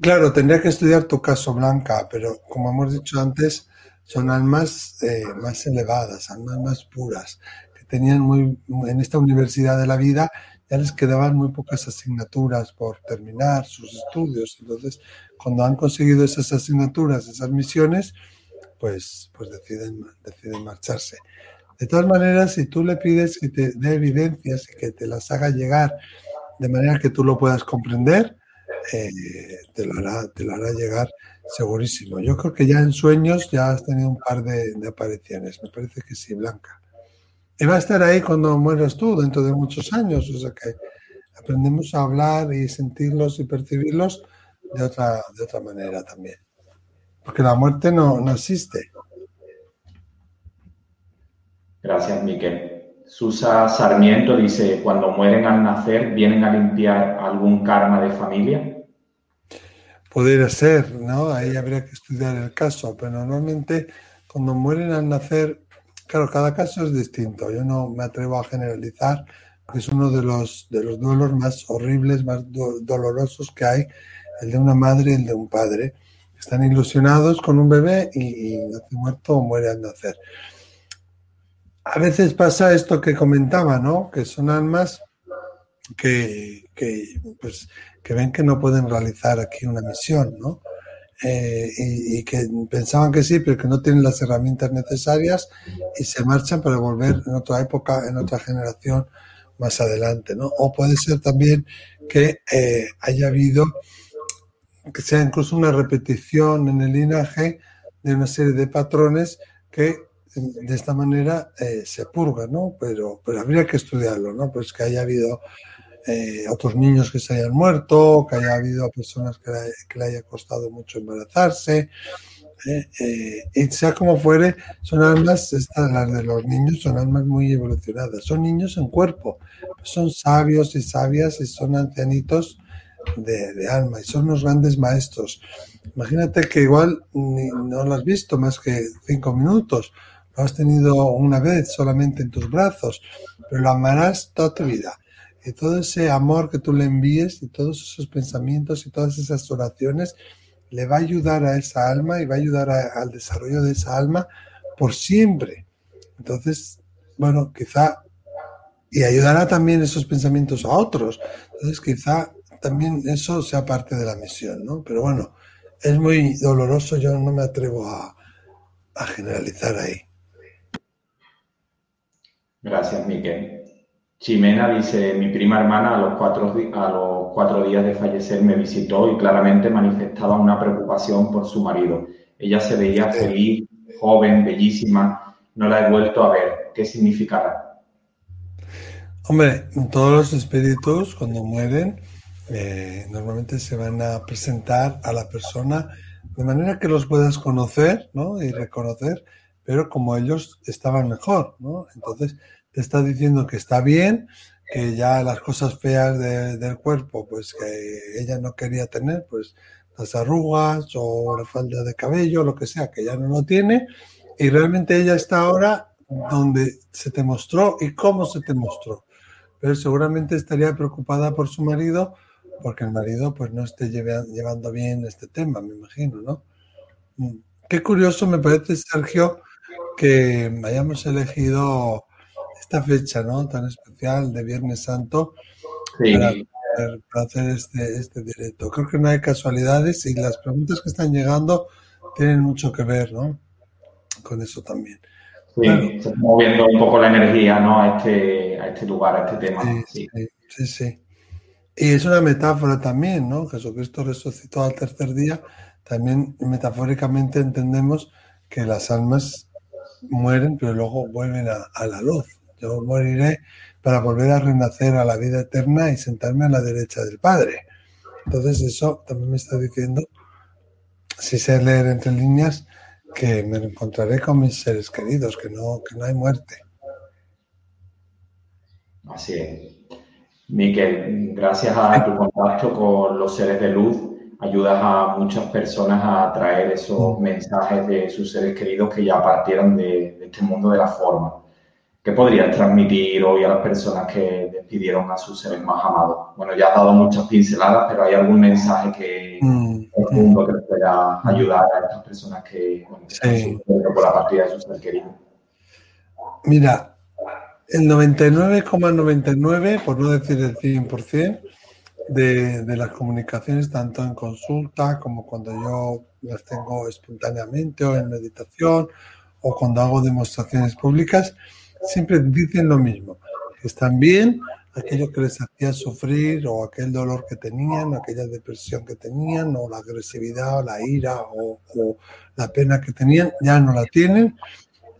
Claro, tendría que estudiar tu caso, Blanca, pero como hemos dicho antes, son almas eh, más elevadas, almas más puras, que tenían muy, en esta universidad de la vida ya les quedaban muy pocas asignaturas por terminar sus estudios. Entonces, cuando han conseguido esas asignaturas, esas misiones, pues, pues deciden, deciden marcharse. De todas maneras, si tú le pides que te dé evidencias y que te las haga llegar de manera que tú lo puedas comprender, eh, te, lo hará, te hará llegar segurísimo. Yo creo que ya en sueños ya has tenido un par de, apariciones. Me parece que sí, Blanca. Y va a estar ahí cuando mueras tú, dentro de muchos años. O sea que aprendemos a hablar y sentirlos y percibirlos de otra, de otra manera también. Porque la muerte no, no existe.
Gracias, Miquel. Susa Sarmiento dice, cuando mueren al nacer, ¿vienen a limpiar algún karma de familia?
Podría ser, ¿no? Ahí habría que estudiar el caso, pero normalmente cuando mueren al nacer, claro, cada caso es distinto. Yo no me atrevo a generalizar, porque es uno de los, de los duelos más horribles, más dolorosos que hay, el de una madre y el de un padre. Están ilusionados con un bebé y, y nace muerto o muere al nacer. A veces pasa esto que comentaba, ¿no? Que son almas que, pues, que ven que no pueden realizar aquí una misión, ¿no? Eh, y, que pensaban que sí, pero que no tienen las herramientas necesarias y se marchan para volver en otra época, en otra generación más adelante, ¿no? O puede ser también que eh, haya habido, que sea incluso una repetición en el linaje de una serie de patrones que de esta manera eh, se purga, ¿no? Pero, habría que estudiarlo, ¿no? Pues que haya habido eh, otros niños que se hayan muerto, que haya habido personas que, le haya costado mucho embarazarse, eh, y sea como fuere, son almas, estas, las de los niños, son almas muy evolucionadas, son niños en cuerpo, son sabios y sabias y son ancianitos de, alma y son unos grandes maestros. Imagínate que igual no lo has visto más que cinco minutos, lo has tenido una vez solamente en tus brazos, pero lo amarás toda tu vida. Y todo ese amor que tú le envíes y todos esos pensamientos y todas esas oraciones le va a ayudar a esa alma y va a ayudar al desarrollo de esa alma por siempre. Entonces, bueno, quizá, y ayudará también esos pensamientos a otros. Entonces, quizá también eso sea parte de la misión, ¿no? Pero bueno, es muy doloroso, yo no me atrevo a, a generalizar ahí.
Gracias, Miquel. Chimena dice, mi prima hermana a los, cuatro, a los cuatro días de fallecer me visitó y claramente manifestaba una preocupación por su marido. Ella se veía feliz, joven, bellísima. No la he vuelto a ver. ¿Qué significará?
Hombre, todos los espíritus cuando mueren eh, normalmente se van a presentar a la persona de manera que los puedas conocer ¿no? y reconocer, pero como ellos estaban mejor. ¿no? Entonces, te está diciendo que está bien, que ya las cosas feas del cuerpo, pues que ella no quería tener, pues las arrugas o la falda de cabello, lo que sea, que ya no lo tiene, y realmente ella está ahora donde se te mostró y cómo se te mostró. Pero seguramente estaría preocupada por su marido, porque el marido pues no esté llevando bien este tema, me imagino, ¿no? Mm. Qué curioso me parece, Sergio, que hayamos elegido esta fecha ¿no? tan especial de Viernes Santo para, hacer este, este directo. Creo que no hay casualidades y las preguntas que están llegando tienen mucho que ver ¿no? con eso también.
Sí, se está moviendo un poco la energía ¿no? a, este, a este lugar, a este tema.
Sí, sí, sí. Y es una metáfora también, ¿no? Jesucristo resucitó al tercer día. También metafóricamente entendemos que las almas mueren, pero luego vuelven a la luz. Yo moriré para volver a renacer a la vida eterna y sentarme a la derecha del Padre. Entonces eso también me está diciendo, si sé leer entre líneas, que me encontraré con mis seres queridos, que no, que no hay muerte.
Así es. Miquel, gracias a tu contacto con los seres de luz, ayudas a muchas personas a traer esos mensajes de sus seres queridos que ya partieron de, de este mundo de la forma. ¿Qué podrías transmitir hoy a las personas que despidieron a sus seres más amados? Bueno, ya has dado muchas pinceladas, pero ¿hay algún mensaje que, mm, mm. que pueda ayudar a estas personas que, bueno, por la partida de sus seres queridos?
Mira, el 99,99, por no decir el 100%, de, de, las comunicaciones, tanto en consulta como cuando yo las tengo espontáneamente o en meditación o cuando hago demostraciones públicas, siempre dicen lo mismo, que están bien, aquello que les hacía sufrir o aquel dolor que tenían, aquella depresión que tenían o la agresividad o la ira o, la pena que tenían, ya no la tienen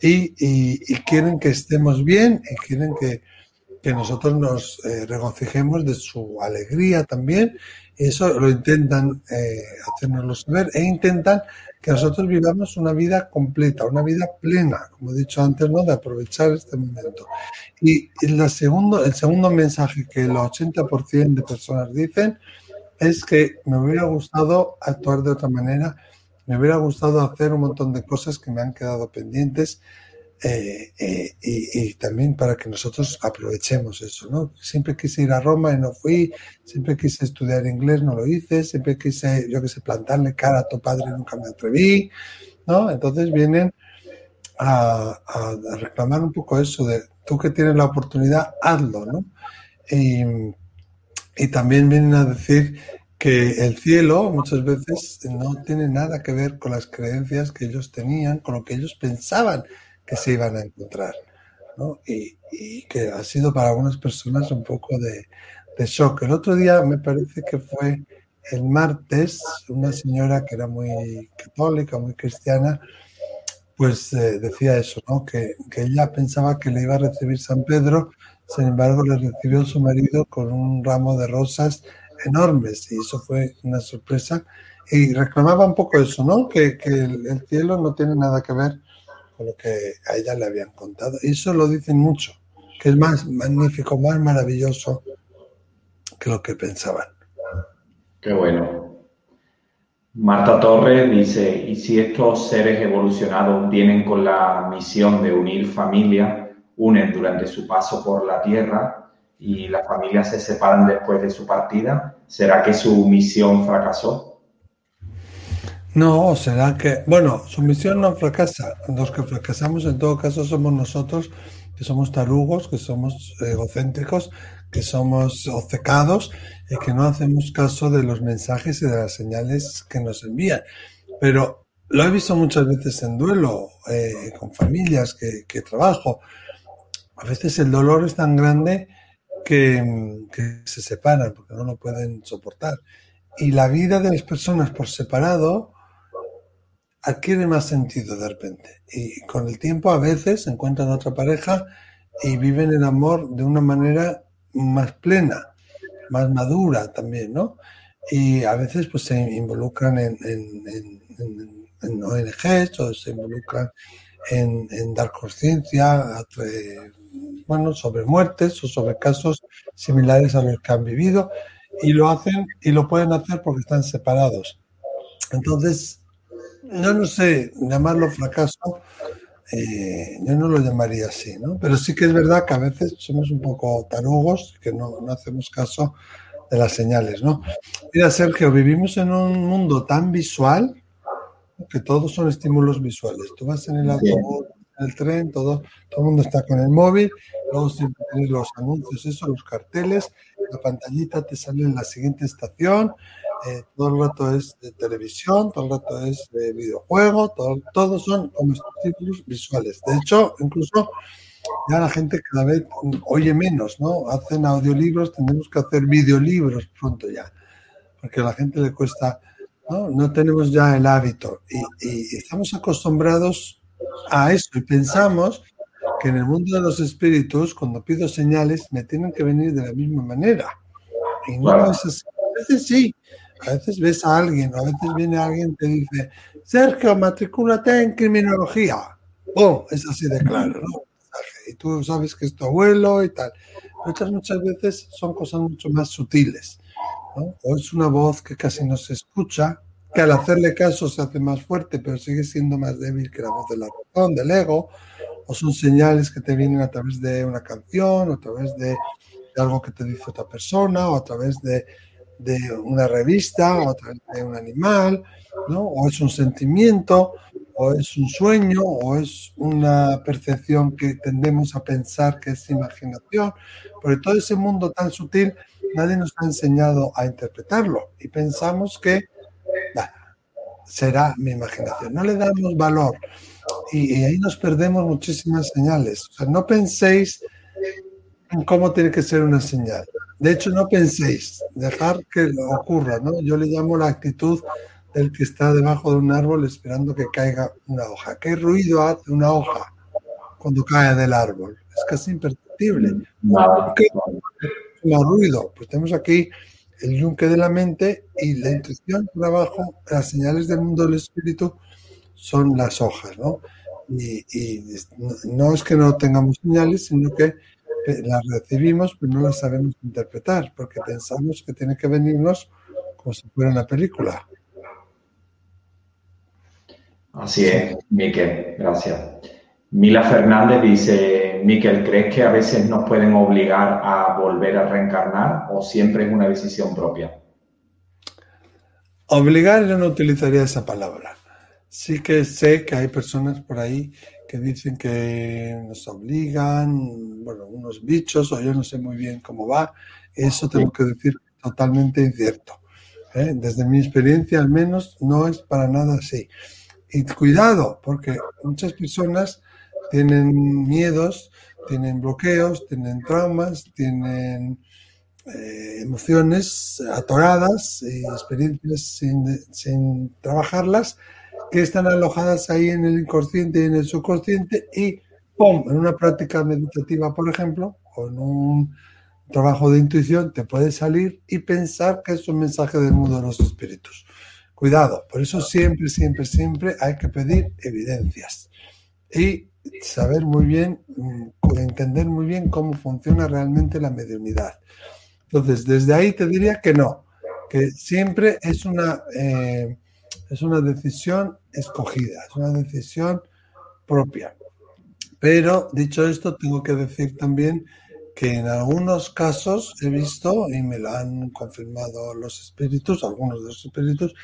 y, quieren que estemos bien y quieren que, nosotros nos eh, regocijemos de su alegría también y eso lo intentan eh, saber e intentan que nosotros vivamos una vida completa, una vida plena, como he dicho antes, ¿no? de aprovechar este momento. Y el segundo, el segundo mensaje que el 80% de personas dicen es que me hubiera gustado actuar de otra manera, me hubiera gustado hacer un montón de cosas que me han quedado pendientes eh, eh, y, también para que nosotros aprovechemos eso, ¿no? Siempre quise ir a Roma y no fui, siempre quise estudiar inglés, no lo hice, siempre quise, yo que sé, plantarle cara a tu padre nunca me atreví, ¿no? Entonces vienen a, reclamar un poco eso de tú que tienes la oportunidad, hazlo, ¿no? Y, y también vienen a decir que el cielo muchas veces no tiene nada que ver con las creencias que ellos tenían, con lo que ellos pensaban que se iban a encontrar. Y, que ha sido para algunas personas un poco de, shock. El otro día me parece que fue el martes, una señora que era muy católica, muy cristiana, pues eh, decía eso, ¿no? Que, que, ella pensaba que le iba a recibir San Pedro, sin embargo le recibió su marido con un ramo de rosas enormes y eso fue una sorpresa. Y reclamaba un poco eso, ¿no? Que, que el cielo no tiene nada que ver lo que a ella le habían contado. Y eso lo dicen mucho, que es más magnífico, más maravilloso que lo que pensaban.
Qué bueno. Marta Torres dice, ¿y si estos seres evolucionados vienen con la misión de unir familia, unen durante su paso por la Tierra y las familias se separan después de su partida? ¿Será que su misión fracasó?
No, será que, bueno, su misión no fracasa. Los que fracasamos en todo caso somos nosotros, que somos tarugos, que somos egocéntricos, que somos obcecados y que no hacemos caso de los mensajes y de las señales que nos envían. Pero lo he visto muchas veces en duelo, eh, con familias que, que, trabajo. A veces el dolor es tan grande que, se separan porque no lo pueden soportar. Y la vida de las personas por separado adquiere más sentido de repente. Y con el tiempo a veces encuentran otra pareja y viven el amor de una manera más plena, más madura también, ¿no? Y a veces pues se involucran en, en, ONGs o se involucran en, dar conciencia bueno, sobre muertes o sobre casos similares a los que han vivido y lo hacen y lo pueden hacer porque están separados. Entonces, no, no sé, llamarlo fracaso, eh, yo no lo llamaría así, ¿no? Pero sí que es verdad que a veces somos un poco tarugos, que no, hacemos caso de las señales, ¿no? Mira, Sergio, vivimos en un mundo tan visual que todos son estímulos visuales. Tú vas en el autobús, el tren, todo, todo el mundo está con el móvil, luego siempre tienes los anuncios, eso, los carteles, la pantallita te sale en la siguiente estación, eh, todo el rato es de televisión, todo el rato es de videojuego, todo, todos son como estímulos visuales. De hecho, incluso ya la gente cada vez oye menos, ¿no? Hacen audiolibros, tenemos que hacer videolibros pronto ya, porque a la gente le cuesta, ¿no? No tenemos ya el hábito y, y estamos acostumbrados a eso y pensamos que en el mundo de los espíritus, cuando pido señales, me tienen que venir de la misma manera. Y no es así. A veces sí, a veces ves a alguien, a veces viene alguien que dice, Sergio, matricúlate en criminología. ¡Bum! Es así de claro, ¿no? Y tú sabes que es tu abuelo y tal. Muchas, muchas veces son cosas mucho más sutiles. ¿no? O es una voz que casi no se escucha, que al hacerle caso se hace más fuerte, pero sigue siendo más débil que la voz de la razón, del ego. O son señales que te vienen a través de una canción, o a través de algo que te dice otra persona, o a través de una revista, o a través de un animal, ¿no? O es un sentimiento, o es un sueño, o es una percepción que tendemos a pensar que es imaginación, porque todo ese mundo tan sutil nadie nos ha enseñado a interpretarlo y pensamos que será mi imaginación. No le damos valor y, y, ahí nos perdemos muchísimas señales. O sea, no penséis cómo tiene que ser una señal. De hecho, no penséis, dejar que ocurra, ¿no? Yo le llamo la actitud del que está debajo de un árbol esperando que caiga una hoja. ¿Qué ruido hace una hoja cuando cae del árbol? Es casi imperceptible. ¿Qué ruido? Pues tenemos aquí el yunque de la mente y la intuición por abajo, las señales del mundo del espíritu son las hojas, ¿no? Y, no es que no tengamos señales, sino que las recibimos, pero no las sabemos interpretar, porque pensamos que tiene que venirnos como si fuera una película.
Así es, Miquel, gracias. Mila Fernández dice, Miquel, ¿crees que a veces nos pueden obligar a volver a reencarnar o siempre es una decisión propia?
Obligar yo no utilizaría esa palabra. Sí que sé que hay personas por ahí que dicen que nos obligan, bueno, unos bichos, o yo no sé muy bien cómo va. Eso tengo que decir totalmente incierto. ¿eh? Desde mi experiencia, al menos, no es para nada así. Y cuidado, porque muchas personas tienen miedos, tienen bloqueos, tienen traumas, tienen eh, emociones atoradas y experiencias sin, sin trabajarlas que están alojadas ahí en el inconsciente y en el subconsciente y ¡pum! En una práctica meditativa, por ejemplo, en un trabajo de intuición, te puede salir y pensar que es un mensaje del mundo de los espíritus. Cuidado, por eso siempre, siempre, siempre hay que pedir evidencias y saber muy bien, mm, entender muy bien cómo funciona realmente la mediunidad. Entonces, desde ahí te diría que no, que siempre es una... Eh, es una decisión escogida, es una decisión propia. Pero dicho esto, tengo que decir también que en algunos casos he visto, y me lo han confirmado los espíritus, algunos de los espíritus,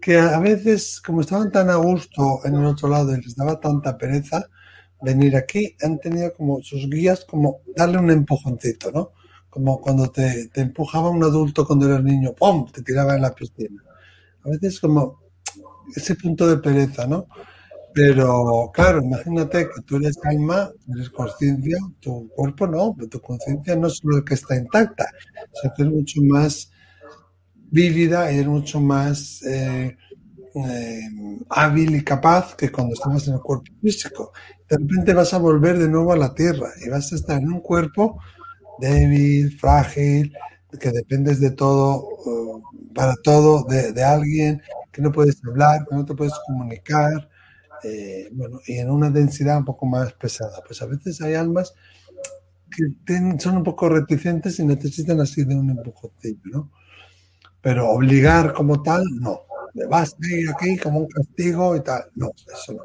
que a veces, como estaban tan a gusto en el otro lado y les daba tanta pereza venir aquí, han tenido como sus guías, como darle un empujoncito, ¿no? Como cuando te, empujaba un adulto cuando eras niño, ¡pum! te tiraba en la piscina. A veces como ese punto de pereza, ¿no? Pero claro, imagínate que tú eres alma, eres conciencia, tu cuerpo no, pero tu conciencia no es solo que está intacta, sino que es mucho más vívida y es mucho más eh, eh, hábil y capaz que cuando estamos en el cuerpo físico. De repente vas a volver de nuevo a la tierra y vas a estar en un cuerpo débil, frágil, que dependes de todo, eh, para todo, de, de alguien, que no puedes hablar, que no te puedes comunicar, eh, bueno, y en una densidad un poco más pesada. Pues a veces hay almas que son un poco reticentes y necesitan así de un empujoncillo, ¿no? Pero obligar como tal, no. Vas a ir aquí como un castigo y tal. No, eso no.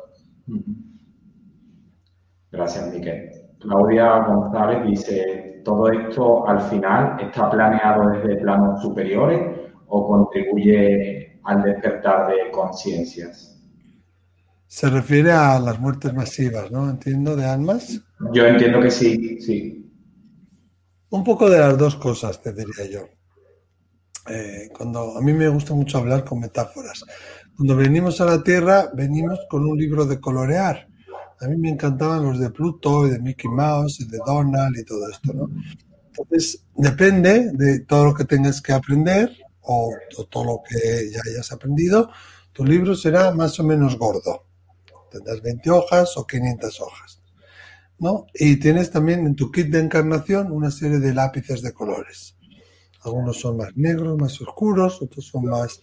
Gracias, Miquel. Claudia González dice, ¿todo esto al final está planeado desde planos superiores o contribuye al despertar de conciencias.
Se refiere a las muertes masivas, ¿no? Entiendo, de almas.
Yo entiendo que sí, sí.
Un poco de las dos cosas, te diría yo. Eh, cuando a mí me gusta mucho hablar con metáforas. Cuando venimos a la Tierra, venimos con un libro de colorear. A mí me encantaban los de Pluto y de Mickey Mouse y de Donald y todo esto, ¿no? Entonces, depende de todo lo que tengas que aprender, o, todo lo que ya hayas aprendido, tu libro será más o menos gordo. Tendrás 20 hojas o 500 hojas. ¿no? Y tienes también en tu kit de encarnación una serie de lápices de colores. Algunos son más negros, más oscuros, otros son más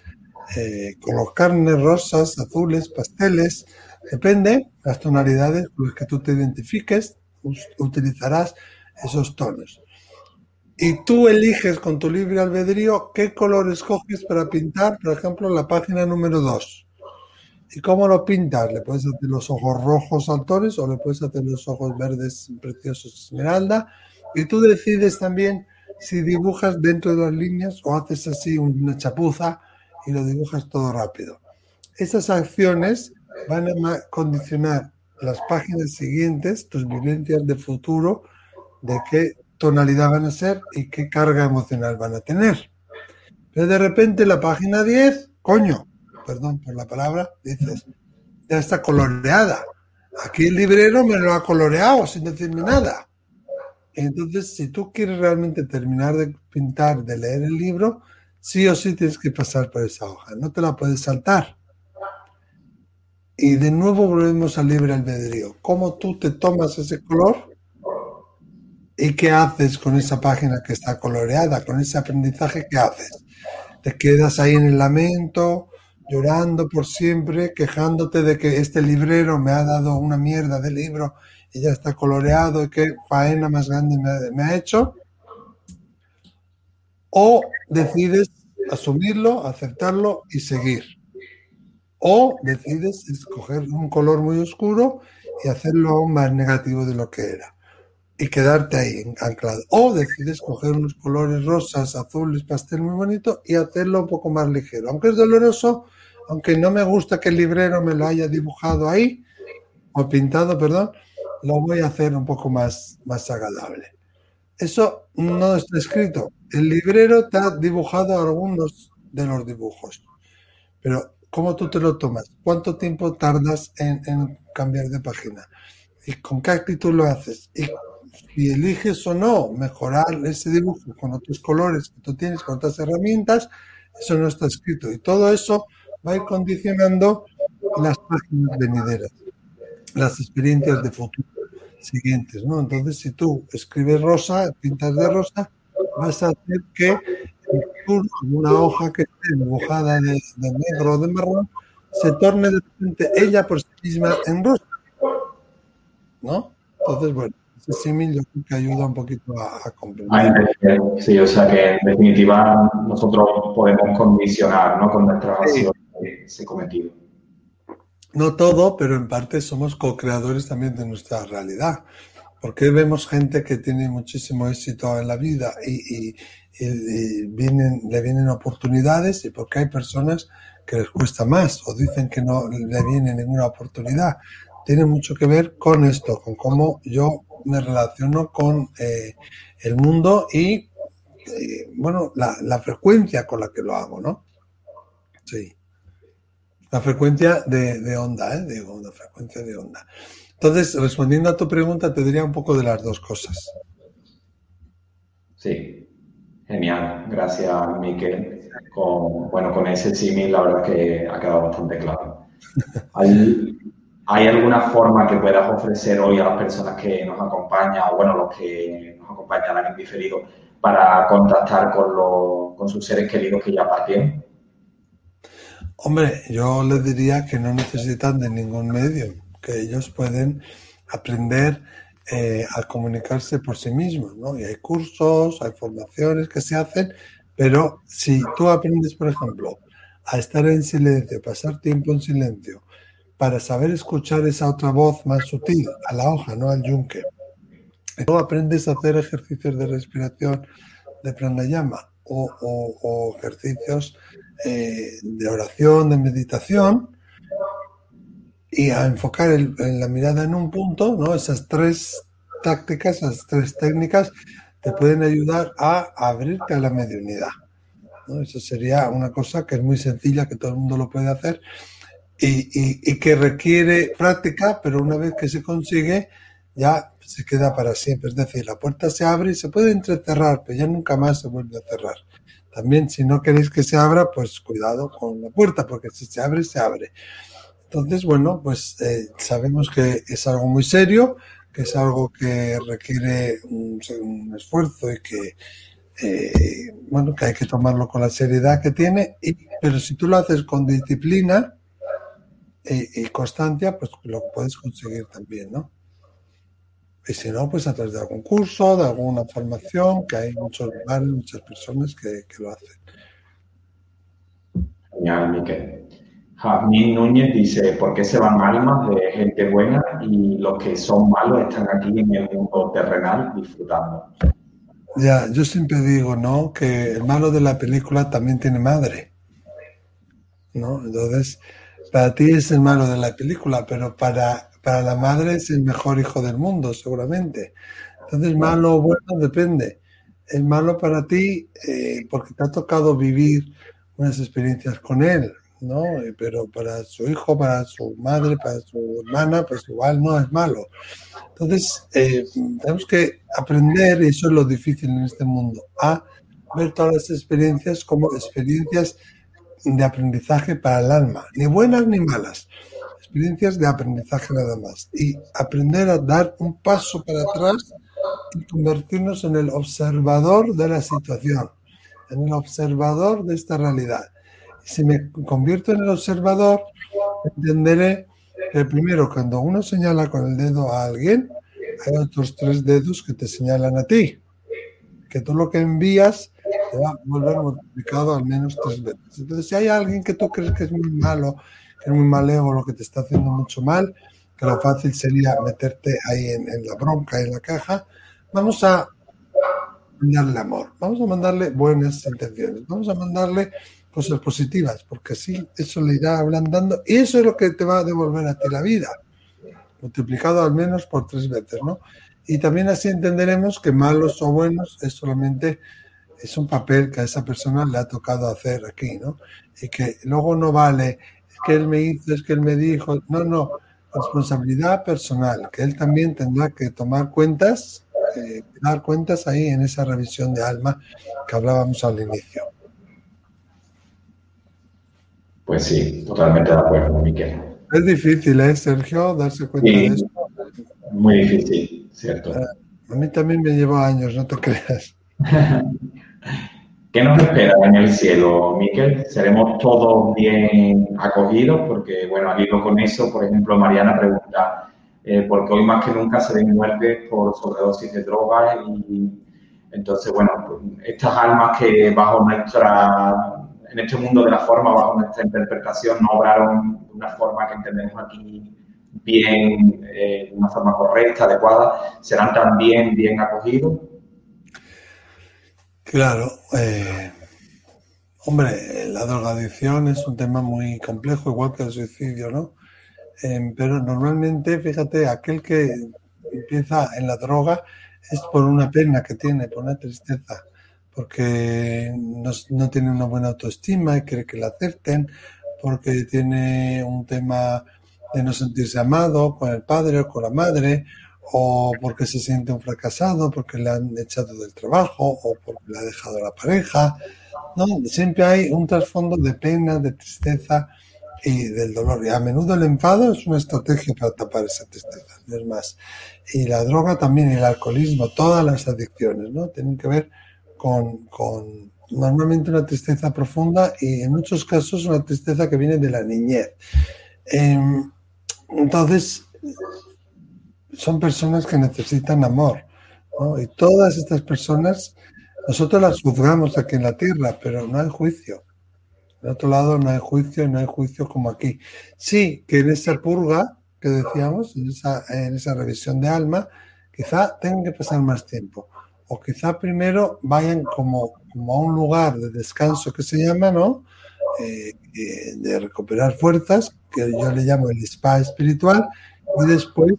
eh, color carne, rosas, azules, pasteles. Depende las tonalidades con las que tú te identifiques, utilizarás esos tonos. Y tú eliges con tu libre albedrío qué color escoges para pintar, por ejemplo, la página número 2. ¿Y cómo lo pintas? Le puedes hacer los ojos rojos saltones o le puedes hacer los ojos verdes preciosos esmeralda. Y tú decides también si dibujas dentro de las líneas o haces así una chapuza y lo dibujas todo rápido. Esas acciones van a condicionar las páginas siguientes, tus vivencias de futuro, de qué tonalidad van a ser y qué carga emocional van a tener. Pero de repente la página 10, coño, perdón por la palabra, dices, ya está coloreada. Aquí el librero me lo ha coloreado sin decirme nada. Entonces, si tú quieres realmente terminar de pintar, de leer el libro, sí o sí tienes que pasar por esa hoja, no te la puedes saltar. Y de nuevo volvemos al libre albedrío. ¿Cómo tú te tomas ese color? ¿Y qué haces con esa página que está coloreada? Con ese aprendizaje, ¿qué haces? ¿Te quedas ahí en el lamento, llorando por siempre, quejándote de que este librero me ha dado una mierda de libro y ya está coloreado y qué faena más grande me, ha hecho? ¿O decides asumirlo, aceptarlo y seguir? O decides escoger un color muy oscuro y hacerlo más negativo de lo que era y quedarte ahí anclado. O decides coger unos colores rosas, azules, pastel muy bonito y hacerlo un poco más ligero. Aunque es doloroso, aunque no me gusta que el librero me lo haya dibujado ahí, o pintado, perdón, lo voy a hacer un poco más, más agradable. Eso no está escrito. El librero te ha dibujado algunos de los dibujos, pero ¿Cómo tú te lo tomas? ¿Cuánto tiempo tardas en, cambiar de página? ¿Y con qué actitud lo haces? Y si eliges o no mejorar ese dibujo con otros colores que tú tienes, con otras herramientas, eso no está escrito. Y todo eso va a ir condicionando las páginas venideras, las experiencias de futuro siguientes, ¿no? Entonces, si tú escribes rosa, pintas de rosa, vas a hacer que una hoja que esté dibujada de, negro o de marrón, se torne de repente ella por sí misma en rosa. ¿No? Entonces, bueno, ese símil yo creo que ayuda un poquito a, comprender.
Sí, o sea que en definitiva nosotros podemos condicionar ¿no? con nuestra acción ese cometido.
No todo, pero en parte somos co-creadores también de nuestra realidad. Porque vemos gente que tiene muchísimo éxito en la vida y, vienen, le vienen oportunidades y porque hay personas que les cuesta más o dicen que no le viene ninguna oportunidad. Tiene mucho que ver con esto, con cómo yo me relaciono con eh, el mundo y, eh, bueno, la, frecuencia con la que lo hago, ¿no? Sí. La frecuencia de, onda, ¿eh? De onda, frecuencia de onda. Entonces, respondiendo a tu pregunta, te diría un poco de las dos cosas.
Sí, genial. Gracias, Miquel. Con, bueno, con ese símil la verdad que ha quedado bastante claro. <laughs> ¿Hay, alguna forma que puedas ofrecer hoy a las personas que nos acompañan, o bueno, los que nos acompañan en diferido, para contactar con, con sus seres queridos que ya partieron?
Hombre, yo les diría que no necesitan de ningún medio que ellos pueden aprender eh, a comunicarse por sí mismos, ¿no? Y hay cursos, hay formaciones que se hacen, pero si tú aprendes, por ejemplo, a estar en silencio, pasar tiempo en silencio, para saber escuchar esa otra voz más sutil, a la hoja, no al yunque, tú aprendes a hacer ejercicios de respiración de pranayama o, o, ejercicios eh, de oración, de meditación, y a enfocar en la mirada en un punto, ¿no? Esas tres tácticas, esas tres técnicas te pueden ayudar a abrirte a la mediunidad. Eso sería una cosa que es muy sencilla, que todo el mundo lo puede hacer y, y, que requiere práctica, pero una vez que se consigue, ya se queda para siempre. Es decir, la puerta se abre y se puede entrecerrar, pero ya nunca más se vuelve a cerrar. También, si no queréis que se abra, pues cuidado con la puerta, porque si se abre, se abre. Entonces, bueno, pues eh, sabemos que es algo muy serio, que es algo que requiere un, esfuerzo y que, eh, bueno, que hay que tomarlo con la seriedad que tiene, y, pero si tú lo haces con disciplina y, constancia, pues lo puedes conseguir también, ¿no? Y si no, pues a través de algún curso, de alguna formación, que hay muchos lugares, muchas personas que, que lo hacen.
Genial, Miquel. Jazmín Núñez dice, ¿por qué se van almas de gente buena y los que son malos están aquí en el mundo terrenal disfrutando?
Ya, yo siempre digo, ¿no? Que el malo de la película también tiene madre. ¿No? Entonces, para ti es el malo de la película, pero para, para la madre es el mejor hijo del mundo, seguramente. Entonces, malo o bueno depende. El malo para ti, eh, porque te ha tocado vivir unas experiencias con él, ¿no? Pero para su hijo, para su madre, para su hermana, pues igual no es malo. Entonces, eh, tenemos que aprender, y eso es lo difícil en este mundo, a ver todas las experiencias como experiencias de aprendizaje para el alma, ni buenas ni malas, experiencias de aprendizaje nada más. Y aprender a dar un paso para atrás y convertirnos en el observador de la situación, en el observador de esta realidad. Si me convierto en el observador, entenderé que primero cuando uno señala con el dedo a alguien, hay otros tres dedos que te señalan a ti. Que todo lo que envías te va a volver multiplicado al menos tres veces. Entonces, si hay alguien que tú crees que es muy malo, es muy malévolo, que te está haciendo mucho mal, que lo fácil sería meterte ahí en, la bronca, en la caja, vamos a mandarle amor, vamos a mandarle buenas intenciones, vamos a mandarle cosas positivas, porque así eso le irá ablandando y eso es lo que te va a devolver a ti la vida, multiplicado al menos por tres veces, ¿no? Y también así entenderemos que malos o buenos es solamente es un papel que a esa persona le ha tocado hacer aquí, ¿no? Y que luego no vale, que él me hizo, es que él me dijo, no, no, responsabilidad personal, que él también tendrá que tomar cuentas, eh, dar cuentas ahí en esa revisión de alma que hablábamos al inicio.
Pues sí, totalmente de acuerdo, Miquel.
Es difícil, ¿eh, Sergio, darse cuenta de eso?
Muy difícil, ¿cierto?
Eh, a mí también me llevó años, no te creas. <laughs>
¿Qué nos espera en el cielo, Miquel? ¿Seremos todos bien acogidos? Porque, bueno, al hilo con eso, por ejemplo, Mariana pregunta, eh, porque hoy más que nunca se ven muertes por sobredosis de drogas y entonces, bueno, estas almas que bajo nuestra en este mundo de la forma, bajo nuestra interpretación, no obraron de una forma que entendemos aquí bien, eh, una forma correcta, adecuada, serán también bien acogidos.
Claro, eh, hombre, la drogadicción es un tema muy complejo, igual que el suicidio, ¿no? Eh, pero normalmente, fíjate, aquel que empieza en la droga es por una pena que tiene, por una tristeza porque no, tiene una buena autoestima y quiere que la acepten, porque tiene un tema de no sentirse amado con el padre o con la madre, o porque se siente un fracasado, porque le han echado del trabajo, o porque le ha dejado la pareja. ¿no? Siempre hay un trasfondo de pena, de tristeza y del dolor. Y a menudo el enfado es una estrategia para tapar esa tristeza, no es más. Y la droga también, el alcoholismo, todas las adicciones, ¿no? Tienen que ver con, normalmente una tristeza profunda y en muchos casos una tristeza que viene de la niñez. Em, entonces, son personas que necesitan amor. Y todas estas personas, nosotros las juzgamos aquí en la tierra, pero no hay juicio. De otro lado, no hay juicio y no hay juicio como aquí. Sí, que en esa purga que decíamos, en esa, en esa revisión de alma, quizá tenga que pasar más tiempo o quizá primero vayan como, como a un lugar de descanso que se llama, ¿no? Eh, eh, de recuperar fuerzas, que yo le llamo el spa espiritual, y después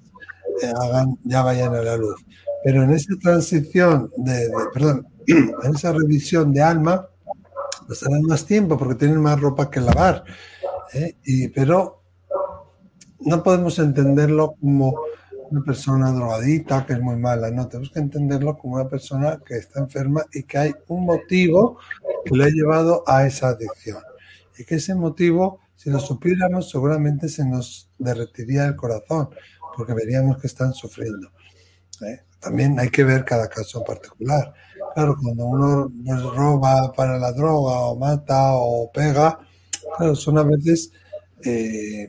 hagan, ya vayan a la luz. Pero en esa transición de, perdón, <clears throat> en esa revisión de alma, pasarán más tiempo porque tienen más ropa que lavar. Y, pero no podemos entenderlo como una persona drogadita que es muy mala, no, tenemos que entenderlo como una persona que está enferma y que hay un motivo que le ha llevado a esa adicción. Y que ese motivo, si lo supiéramos, seguramente se nos derretiría el corazón, porque veríamos que están sufriendo. ¿eh? También hay que ver cada caso en particular. Claro, cuando uno pues, roba para la droga o mata o pega, claro, son a veces, eh,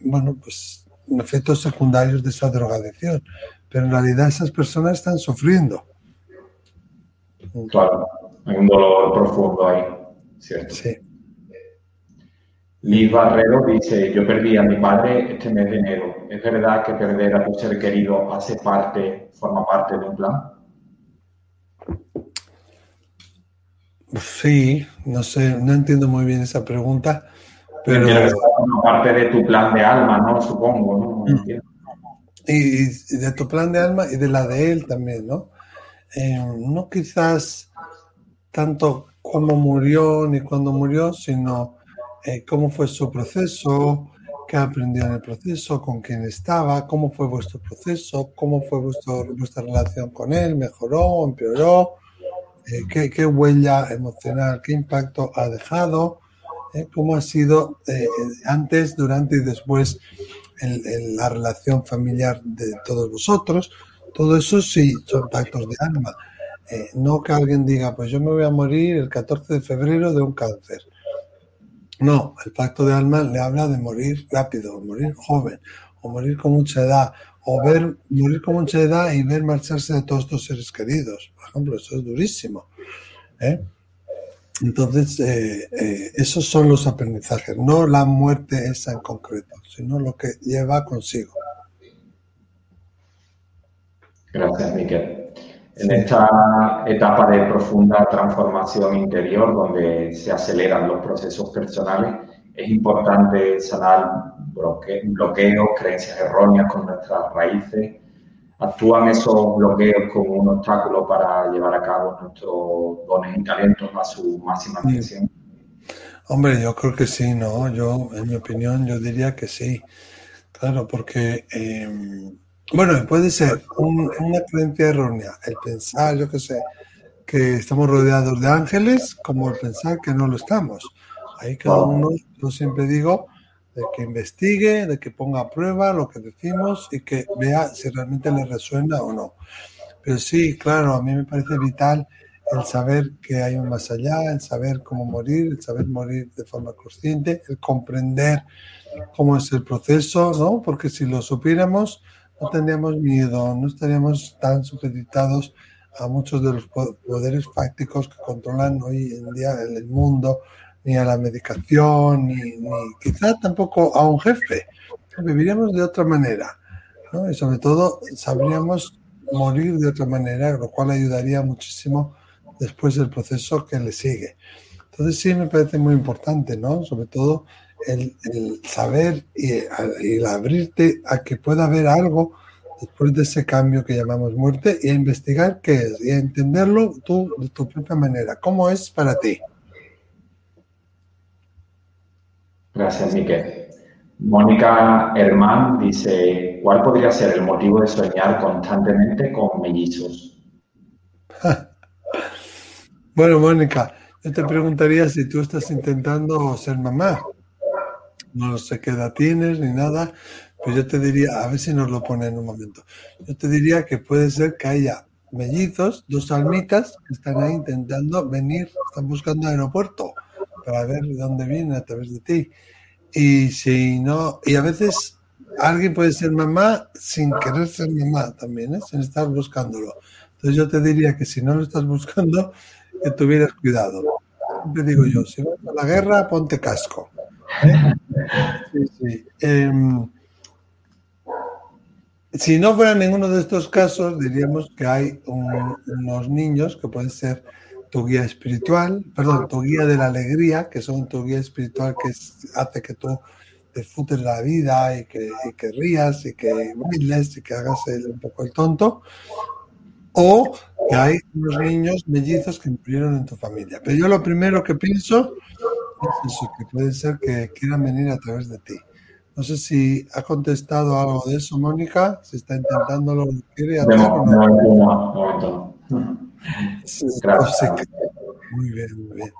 bueno, pues efectos secundarios de esa drogadicción. Pero en realidad esas personas están sufriendo.
Claro, hay un dolor profundo ahí, ¿cierto? Sí. Liz Barrero dice, yo perdí a mi padre este mes de enero. ¿Es verdad que perder a tu ser querido hace parte, forma parte de un plan?
Sí, no sé, no entiendo muy bien esa pregunta. Pero...
parte de tu plan de alma, ¿no? Supongo, ¿no? Mm.
Y, de tu plan de alma y de la de él también, ¿no? Eh, no quizás tanto cómo murió ni cuándo murió, sino eh, cómo fue su proceso, qué aprendió en el proceso, con quién estaba, cómo fue vuestro proceso, cómo fue vuestro, vuestra relación con él, mejoró, empeoró, eh, qué, huella emocional, qué impacto ha dejado, eh, cómo ha sido eh, antes, durante y después la relación familiar de todos vosotros. Todo eso sí son pactos de alma. no que alguien diga, pues yo me voy a morir el 14 de febrero de un cáncer. No, el pacto de alma le habla de morir rápido, morir joven, o morir con mucha edad, o ver morir con mucha edad y ver marcharse de todos tus seres queridos. Por ejemplo, eso es durísimo. ¿eh? Entonces, eh, eh, esos son los aprendizajes, no la muerte esa en concreto, sino lo que lleva consigo.
Gracias, Miquel en esta etapa de profunda transformación interior, donde se aceleran los procesos personales, es importante sanar bloqueos, creencias erróneas con nuestras raíces. ¿Actúan esos bloqueos como un obstáculo para llevar a cabo nuestros dones y talentos a su máxima expresión?
Hombre, yo creo que sí, ¿no? Yo, en mi opinión, yo diría que sí. Claro, porque eh, bueno, puede ser una creencia errónea, el pensar, yo qué sé, que estamos rodeados de ángeles, como el pensar que no lo estamos. Ahí cada uno, yo siempre digo, de que investigue, de que ponga a prueba lo que decimos y que vea si realmente le resuena o no. Pero sí, claro, a mí me parece vital el saber que hay un más allá, el saber cómo morir, el saber morir de forma consciente, el comprender cómo es el proceso, ¿no? Porque si lo supiéramos, no tendríamos miedo, no estaríamos tan supeditados a muchos de los poderes fácticos que controlan hoy en día el mundo, ni a la medicación, ni, quizá tampoco a un jefe. Viviríamos de otra manera, ¿no? Y sobre todo sabríamos morir de otra manera, lo cual ayudaría muchísimo después del proceso que le sigue. Entonces sí me parece muy importante, ¿no? Sobre todo el, saber y el abrirte a que pueda haber algo después de ese cambio que llamamos muerte y a investigar qué es y a entenderlo tú de tu propia manera. ¿Cómo es para ti?
Gracias, Miquel. Mónica Hermán dice, ¿cuál podría ser el motivo de soñar constantemente con mellizos? <laughs>
bueno, Mónica, yo te preguntaría si tú estás intentando ser mamá no sé qué edad tienes ni nada, pero yo te diría, a ver si nos lo pone en un momento, yo te diría que puede ser que haya mellizos, dos almitas que están ahí intentando venir, están buscando aeropuerto para ver de dónde vienen a través de ti. Y si no, y a veces alguien puede ser mamá sin querer ser mamá también, ¿eh? sin estar buscándolo. Entonces yo te diría que si no lo estás buscando, que tuvieras cuidado. Siempre digo yo, si vas a la guerra, ponte casco. Em, si no fuera ninguno de estos casos, diríamos que hay unos niños que pueden ser tu guía espiritual, perdón, tu guía de la alegría, que son tu guía espiritual que hace que tú disfrutes la vida y que, rías y que bailes y que hagas un poco el tonto, o que hay unos niños mellizos que murieron en tu familia. Pero yo lo primero que pienso eso, que puede ser que quieran venir a través de ti. No sé si ha contestado algo de eso, Mónica, si está intentando lo que quiere hacer no, no.
Muy bien, muy bien.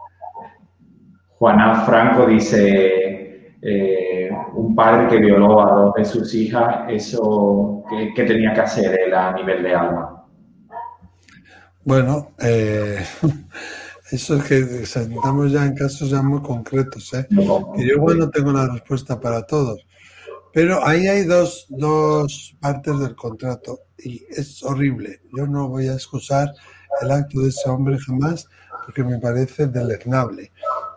Juana Franco dice, eh, un padre que violó a dos de sus hijas, eso, ¿qué, tenía que hacer él a nivel de alma?
Bueno, eh, <laughs> Eso es que estamos ya en casos ya muy concretos, ¿eh? Que yo bueno tengo la respuesta para todos. Pero ahí hay dos, dos partes del contrato y es horrible. Yo no voy a excusar el acto de ese hombre jamás porque me parece deleznable.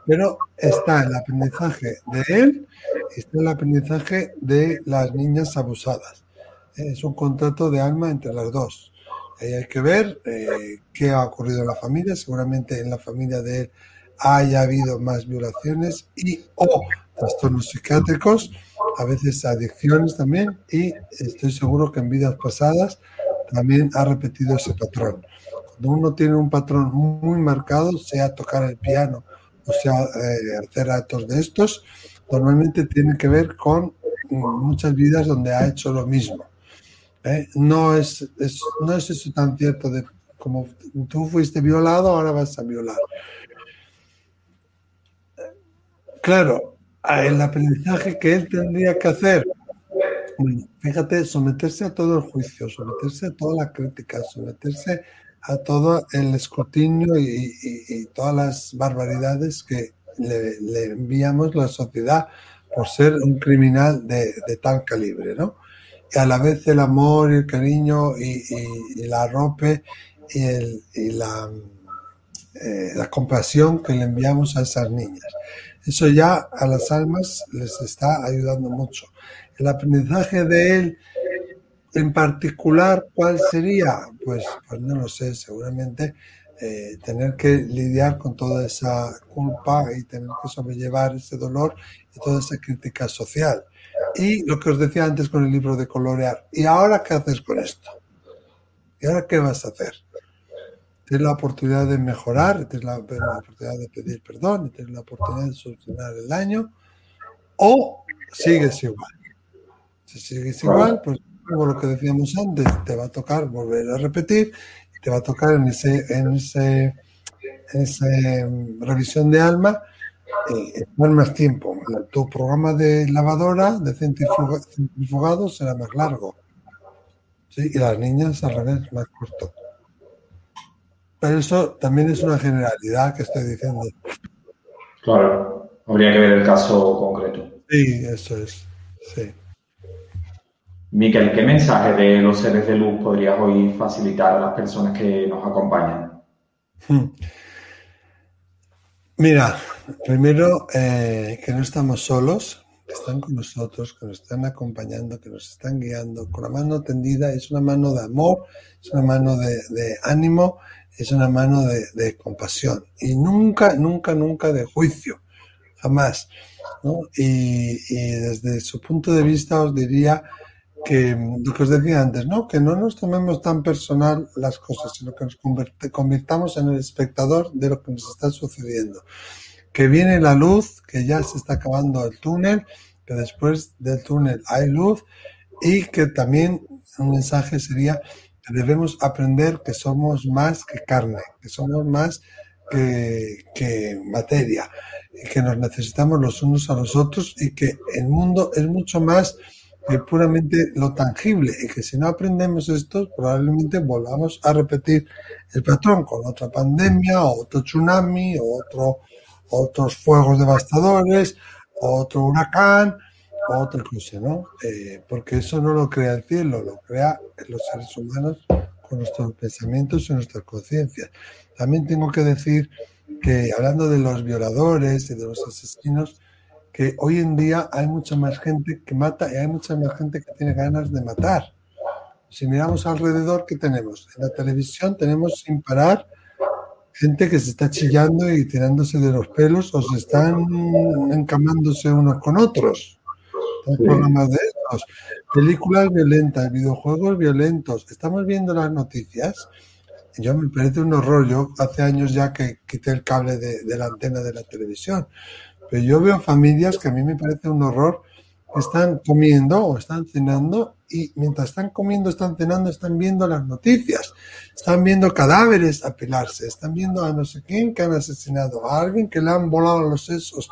Pero está el aprendizaje de él y está el aprendizaje de las niñas abusadas. Es un contrato de alma entre las dos hay que ver eh, qué ha ocurrido en la familia. Seguramente en la familia de él haya habido más violaciones y o trastornos psiquiátricos, a veces adicciones también, y estoy seguro que en vidas pasadas también ha repetido ese patrón. Cuando uno tiene un patrón muy marcado, sea tocar el piano o sea, hacer actos de estos, normalmente tiene que ver con muchas vidas donde ha hecho lo mismo. No, es, no es eso tan cierto de como tú fuiste violado, ahora vas a violar. Claro, el aprendizaje que él tendría que hacer, fíjate, someterse a todo el juicio, someterse a toda la crítica, someterse a todo el escrutinio y, todas las barbaridades que le, enviamos la sociedad por ser un criminal de, tal calibre, ¿no? Y a la vez el amor y el cariño y, la arrope y, la, eh, la compasión que le enviamos a esas niñas. Eso ya a las almas les está ayudando mucho. El aprendizaje de él en particular, ¿cuál sería? Pues, pues no lo sé, seguramente eh, tener que lidiar con toda esa culpa y tener que sobrellevar ese dolor y toda esa crítica social. Y lo que os decía antes con el libro de colorear, ¿y ahora qué haces con esto? ¿Y ahora qué vas a hacer? tienes la oportunidad de mejorar, tienes la, oportunidad de pedir perdón, tienes la oportunidad de solucionar el daño, o sigues igual. Si sigues igual, pues como lo que decíamos antes, te va a tocar volver a repetir te va a tocar en ese, en ese, en esa mm, revisión de alma eh, estar más tiempo. Tu programa de lavadora, de centrifugado, será más largo. ¿sí? Y las niñas al revés, más corto. Pero eso también es una generalidad que estoy diciendo.
Claro, habría que ver el caso concreto.
Sí, eso es. Sí.
Miquel, ¿qué mensaje de los seres de luz podrías hoy facilitar a las personas que nos acompañan?
Mira, primero eh, que no estamos solos, que están con nosotros, que nos están acompañando, que nos están guiando, con la mano tendida, es una mano de amor, es una mano de, de ánimo es una mano de, compasión y nunca, nunca, nunca de juicio, jamás. Y, desde su punto de vista os diría que lo que os decía antes, ¿no? que no nos tomemos tan personal las cosas, sino que nos convirtamos en el espectador de lo que nos está sucediendo. Que viene la luz, que ya se está acabando el túnel, que después del túnel hay luz y que también un mensaje sería debemos aprender que somos más que carne, que somos más que, materia, y que nos necesitamos los unos a los otros y que el mundo es mucho más que puramente lo tangible y que si no aprendemos esto probablemente volvamos a repetir el patrón con otra pandemia, otro tsunami, otro, otros fuegos devastadores, otro huracán, otra cosa, ¿no? Eh, porque eso no lo crea el cielo, lo crea los seres humanos con nuestros pensamientos y nuestras conciencias. También tengo que decir que hablando de los violadores y de los asesinos, que hoy en día hay mucha más gente que mata y hay mucha más gente que tiene ganas de matar. Si miramos alrededor, ¿qué tenemos? En la televisión tenemos sin parar gente que se está chillando y tirándose de los pelos o se están encamándose unos con otros programas de estos, películas violentas, videojuegos violentos. Estamos viendo las noticias. Yo me parece un horror. Yo hace años ya que quité el cable de, la antena de la televisión. Pero yo veo familias que a mí me parece un horror. Están comiendo o están cenando y mientras están comiendo, están cenando, están viendo las noticias, están viendo cadáveres apilarse, están viendo a no sé quién que han asesinado, a alguien que le han volado los sesos,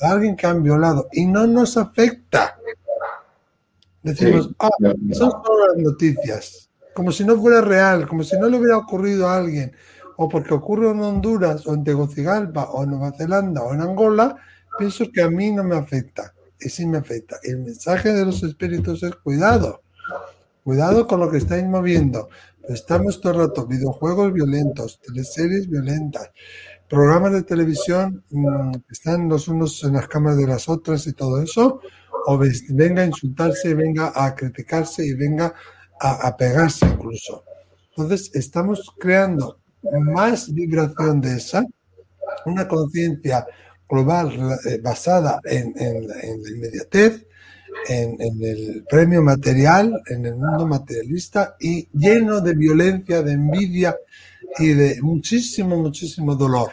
a alguien que han violado. Y no nos afecta. Decimos, ah, son solo las noticias, como si no fuera real, como si no le hubiera ocurrido a alguien, o porque ocurre en Honduras, o en Tegucigalpa, o en Nueva Zelanda, o en Angola, pienso que a mí no me afecta, y sí me afecta. El mensaje de los espíritus es cuidado, cuidado con lo que estáis moviendo. Estamos todo el rato, videojuegos violentos, teleseries violentas, programas de televisión mm, están los unos en las cámaras de las otras y todo eso, o venga a insultarse, venga a criticarse y venga a, pegarse incluso. Entonces, estamos creando más vibración de esa, una conciencia global eh, basada en, la inmediatez, en, en, el premio material, en el mundo materialista y lleno de violencia, de envidia y de muchísimo, muchísimo dolor.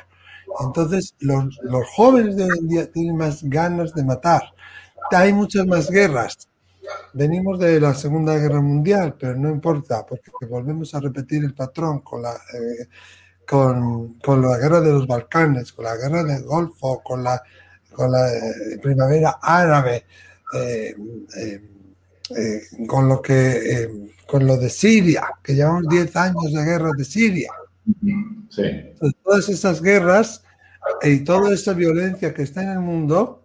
Entonces, los, los jóvenes de hoy en día tienen más ganas de matar. Hay muchas más guerras. Venimos de la Segunda Guerra Mundial, pero no importa, porque volvemos a repetir el patrón con la, eh, con, con, la guerra de los Balcanes, con la guerra del Golfo, con la, con la eh, primavera árabe, eh, con lo que con lo de Siria, que llevamos 10 años de guerra de Siria. Sí. todas esas guerras y toda esa violencia que está en el mundo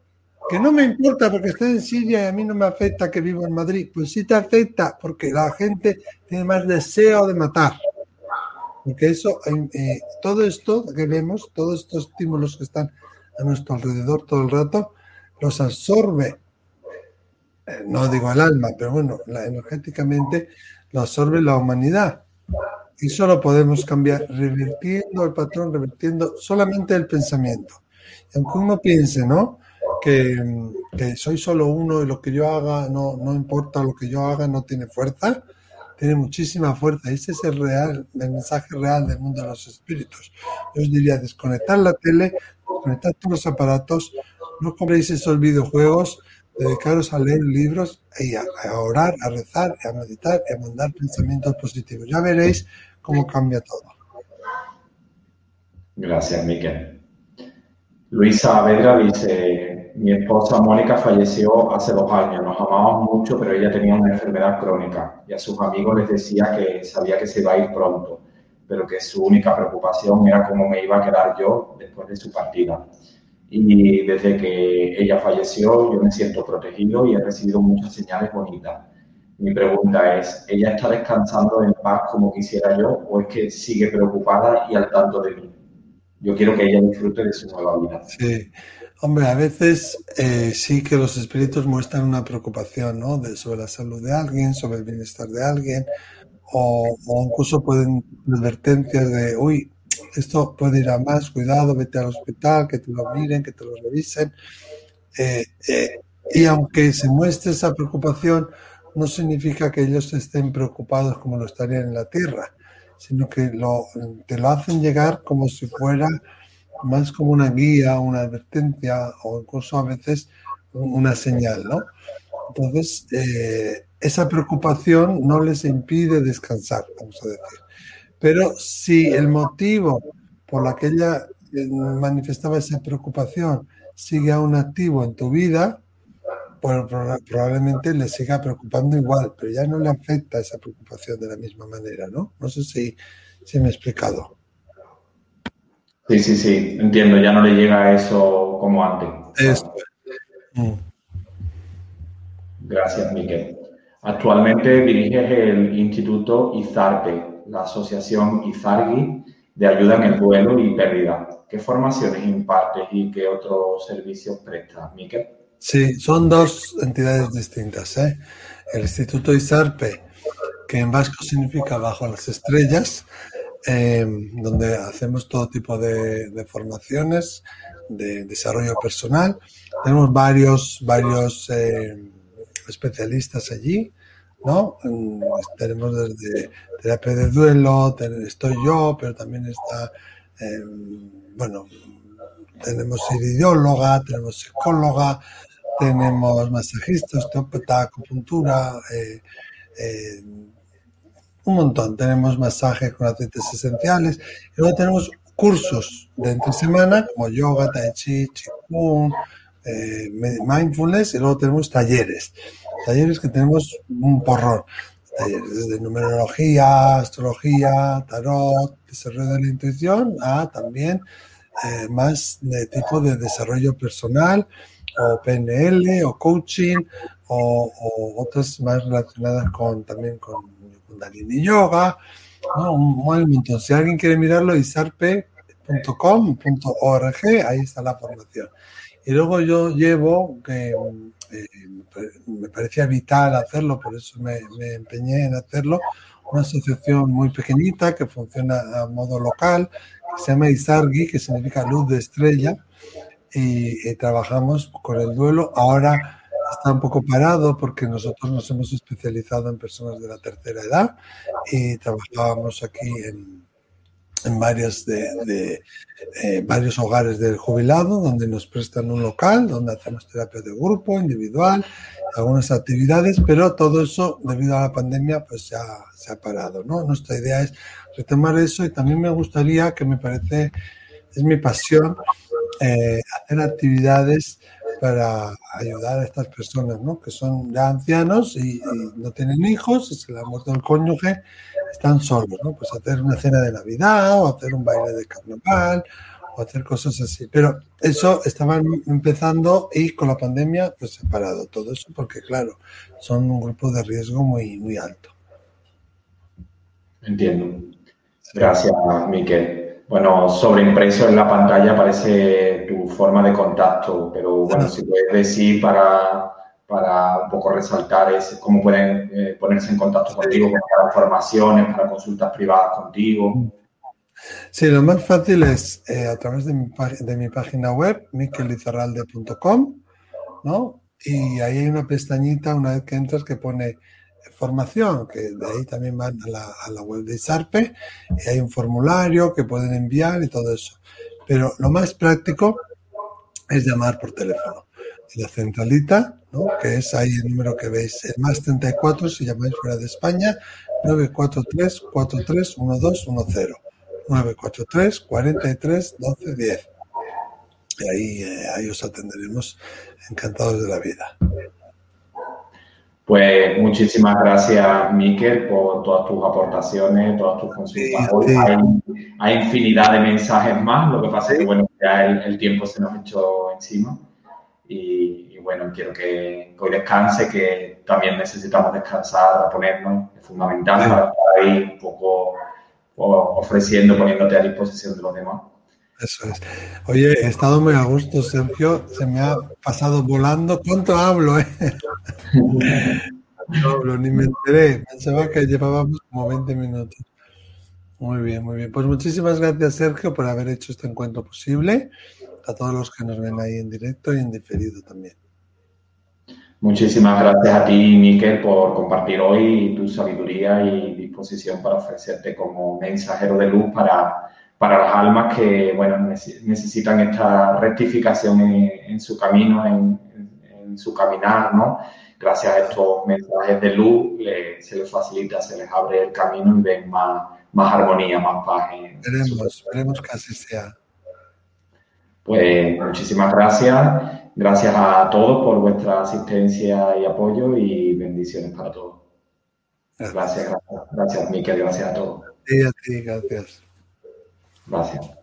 que no me importa porque estoy en Siria y a mí no me afecta que vivo en Madrid. Pues sí te afecta porque la gente tiene más deseo de matar. Porque eso, eh, todo esto que vemos, todos estos estímulos que están a nuestro alrededor todo el rato, los absorbe, eh, no digo el alma, pero bueno, energéticamente lo absorbe la humanidad. Y solo podemos cambiar revirtiendo el patrón, revirtiendo solamente el pensamiento. Y aunque uno piense, ¿no? que, soy solo uno y lo que yo haga no, no importa, lo que yo haga no tiene fuerza, tiene muchísima fuerza. Ese es el real, el mensaje real del mundo de los espíritus. Yo os diría desconectar la tele, desconectar todos los aparatos, no compréis esos videojuegos, dedicaros a leer libros a, orar, a rezar, a meditar a mandar pensamientos positivos. Ya veréis cómo cambia todo.
Gracias, Miquel. Luisa Vedra dice, mi esposa Mónica falleció hace dos años. Nos amábamos mucho, pero ella tenía una enfermedad crónica y a sus amigos les decía que sabía que se iba a ir pronto, pero que su única preocupación era cómo me iba a quedar yo después de su partida. Y desde que ella falleció, yo me siento protegido y he recibido muchas señales bonitas. Mi pregunta es, ¿ella está descansando en paz como quisiera yo o es que sigue preocupada y al tanto de mí? Yo quiero que ella disfrute de su nueva vida.
Sí. Hombre, a veces eh, sí que los espíritus muestran una preocupación ¿no? de, sobre la salud de alguien, sobre el bienestar de alguien, o, incluso pueden advertencias de, uy, esto puede ir a más, cuidado, vete al hospital, que te lo miren, que te lo revisen. Eh, eh, y aunque se muestre esa preocupación, no significa que ellos estén preocupados como lo estarían en la Tierra, sino que te lo hacen llegar como si fuera más como una guía, una advertencia o incluso a veces una señal, ¿no? Entonces, eh, esa preocupación no les impide descansar, vamos a decir. Pero si el motivo por la que ella eh, manifestaba esa preocupación sigue aún activo en tu vida, pues probablemente le siga preocupando igual, pero ya no le afecta esa preocupación de la misma manera, ¿no? No sé si, si me he explicado.
Sí, sí, sí, entiendo, ya no le llega eso como antes. Mm. Gracias, Miquel. Actualmente diriges el Instituto IZARPE, la Asociación IZARGI de Ayuda en el Duelo y Pérdida. ¿Qué formaciones impartes y qué otros servicios prestas, Miquel?
Sí, son dos entidades distintas. ¿eh? El Instituto IZARPE, que en vasco significa bajo las estrellas, Em, donde hacemos todo tipo de, formaciones de desarrollo personal. Tenemos varios, varios em, especialistas allí, ¿no? Tenemos desde terapia de duelo, estoy yo, pero también está, em, bueno, tenemos iridióloga, tenemos psicóloga, tenemos masajista, osteópata, acupuntura, eh, eh, un montón. Tenemos masajes con aceites esenciales. Y luego tenemos cursos de entre semana como yoga, tai chi, qigong, eh, mindfulness y luego tenemos talleres. Talleres que tenemos un porrón. Talleres de numerología, astrología, tarot, desarrollo de la intuición, a también más de tipo de desarrollo personal o PNL o coaching o, o otras más relacionadas con también con Kundalini Yoga, ¿no? un, montón. Si alguien quiere mirarlo, isarpe.com.org, ahí está la formación. Y luego yo llevo, que eh, me parecía vital hacerlo, por eso me, empeñé en hacerlo, una asociación muy pequeñita que funciona a modo local, que se llama Isargi, que significa luz de estrella, y, trabajamos con el duelo. Ahora está un poco parado porque nosotros nos hemos especializado en personas de la tercera edad y trabajábamos aquí en, en varios, de, eh, varios hogares del jubilado, donde nos prestan un local, donde hacemos terapia de grupo, individual, algunas actividades, pero todo eso, debido a la pandemia, pues ya se ha parado, ¿no? Nuestra idea es retomar eso y también me gustaría, que me parece, es mi pasión, eh, hacer actividades para ayudar a estas personas, ¿no? Que son ya ancianos y, no tienen hijos, y se les ha muerto el cónyuge, están solos, ¿no? Pues hacer una cena de Navidad o hacer un baile de carnaval o hacer cosas así. Pero eso estaban empezando y con la pandemia pues se ha parado todo eso porque, claro, son un grupo de riesgo muy, muy alto.
Entiendo. Gracias, Miquel. Bueno, sobreimpreso en la pantalla aparece tu forma de contacto, pero bueno, si puedes decir para, para un poco resaltar es cómo pueden eh, ponerse en contacto contigo para formaciones, para consultas privadas contigo.
Sí, lo más fácil es eh, a través de mi, de mi página web, miquelizarralde.com, ¿no? Y ahí hay una pestañita, una vez que entras, que pone formación, que de ahí también van a la, web de ISARPE, y hay un formulario que pueden enviar y todo eso. Pero lo más práctico es llamar por teléfono. La centralita, que es ahí el número que veis, el más 34 si llamáis fuera de España, 943 43 1210. 943 43 1210. Y ahí, eh, ahí os atenderemos encantados de la vida.
Pues muchísimas gracias, Miquel, por todas tus aportaciones, todas tus consultas. Hoy hay, infinidad de mensajes más, lo que pasa es que bueno, ya el, tiempo se nos hecho encima. Y, bueno, quiero que, hoy descanse, que también necesitamos descansar, reponernos, es fundamental para estar ahí un poco ofreciendo, poniéndote a disposición de los demás.
Eso es. Oye, he estado muy a gusto, Sergio. Se me ha pasado volando. ¿Cuánto hablo, eh? No ni me enteré. Pensaba que llevábamos como 20 minutos. Muy bien, muy bien. Pues muchísimas gracias, Sergio, por haber hecho este encuentro posible. A todos los que nos ven ahí en directo y en diferido también.
Muchísimas gracias a ti, Miquel, por compartir hoy tu sabiduría y disposición para ofrecerte como mensajero de luz para para las almas que bueno, necesitan esta rectificación en, su camino, en, su caminar, ¿no? Gracias a estos mensajes de luz se les facilita, se les abre el camino y ven más, más armonía, más paz.
Esperemos, esperemos que así sea.
Pues muchísimas gracias. Gracias a todos por vuestra asistencia y apoyo y bendiciones para todos. Gracias, gracias, gracias, Miquel, gracias a todos.
Sí, a ti, gracias.
Gracias.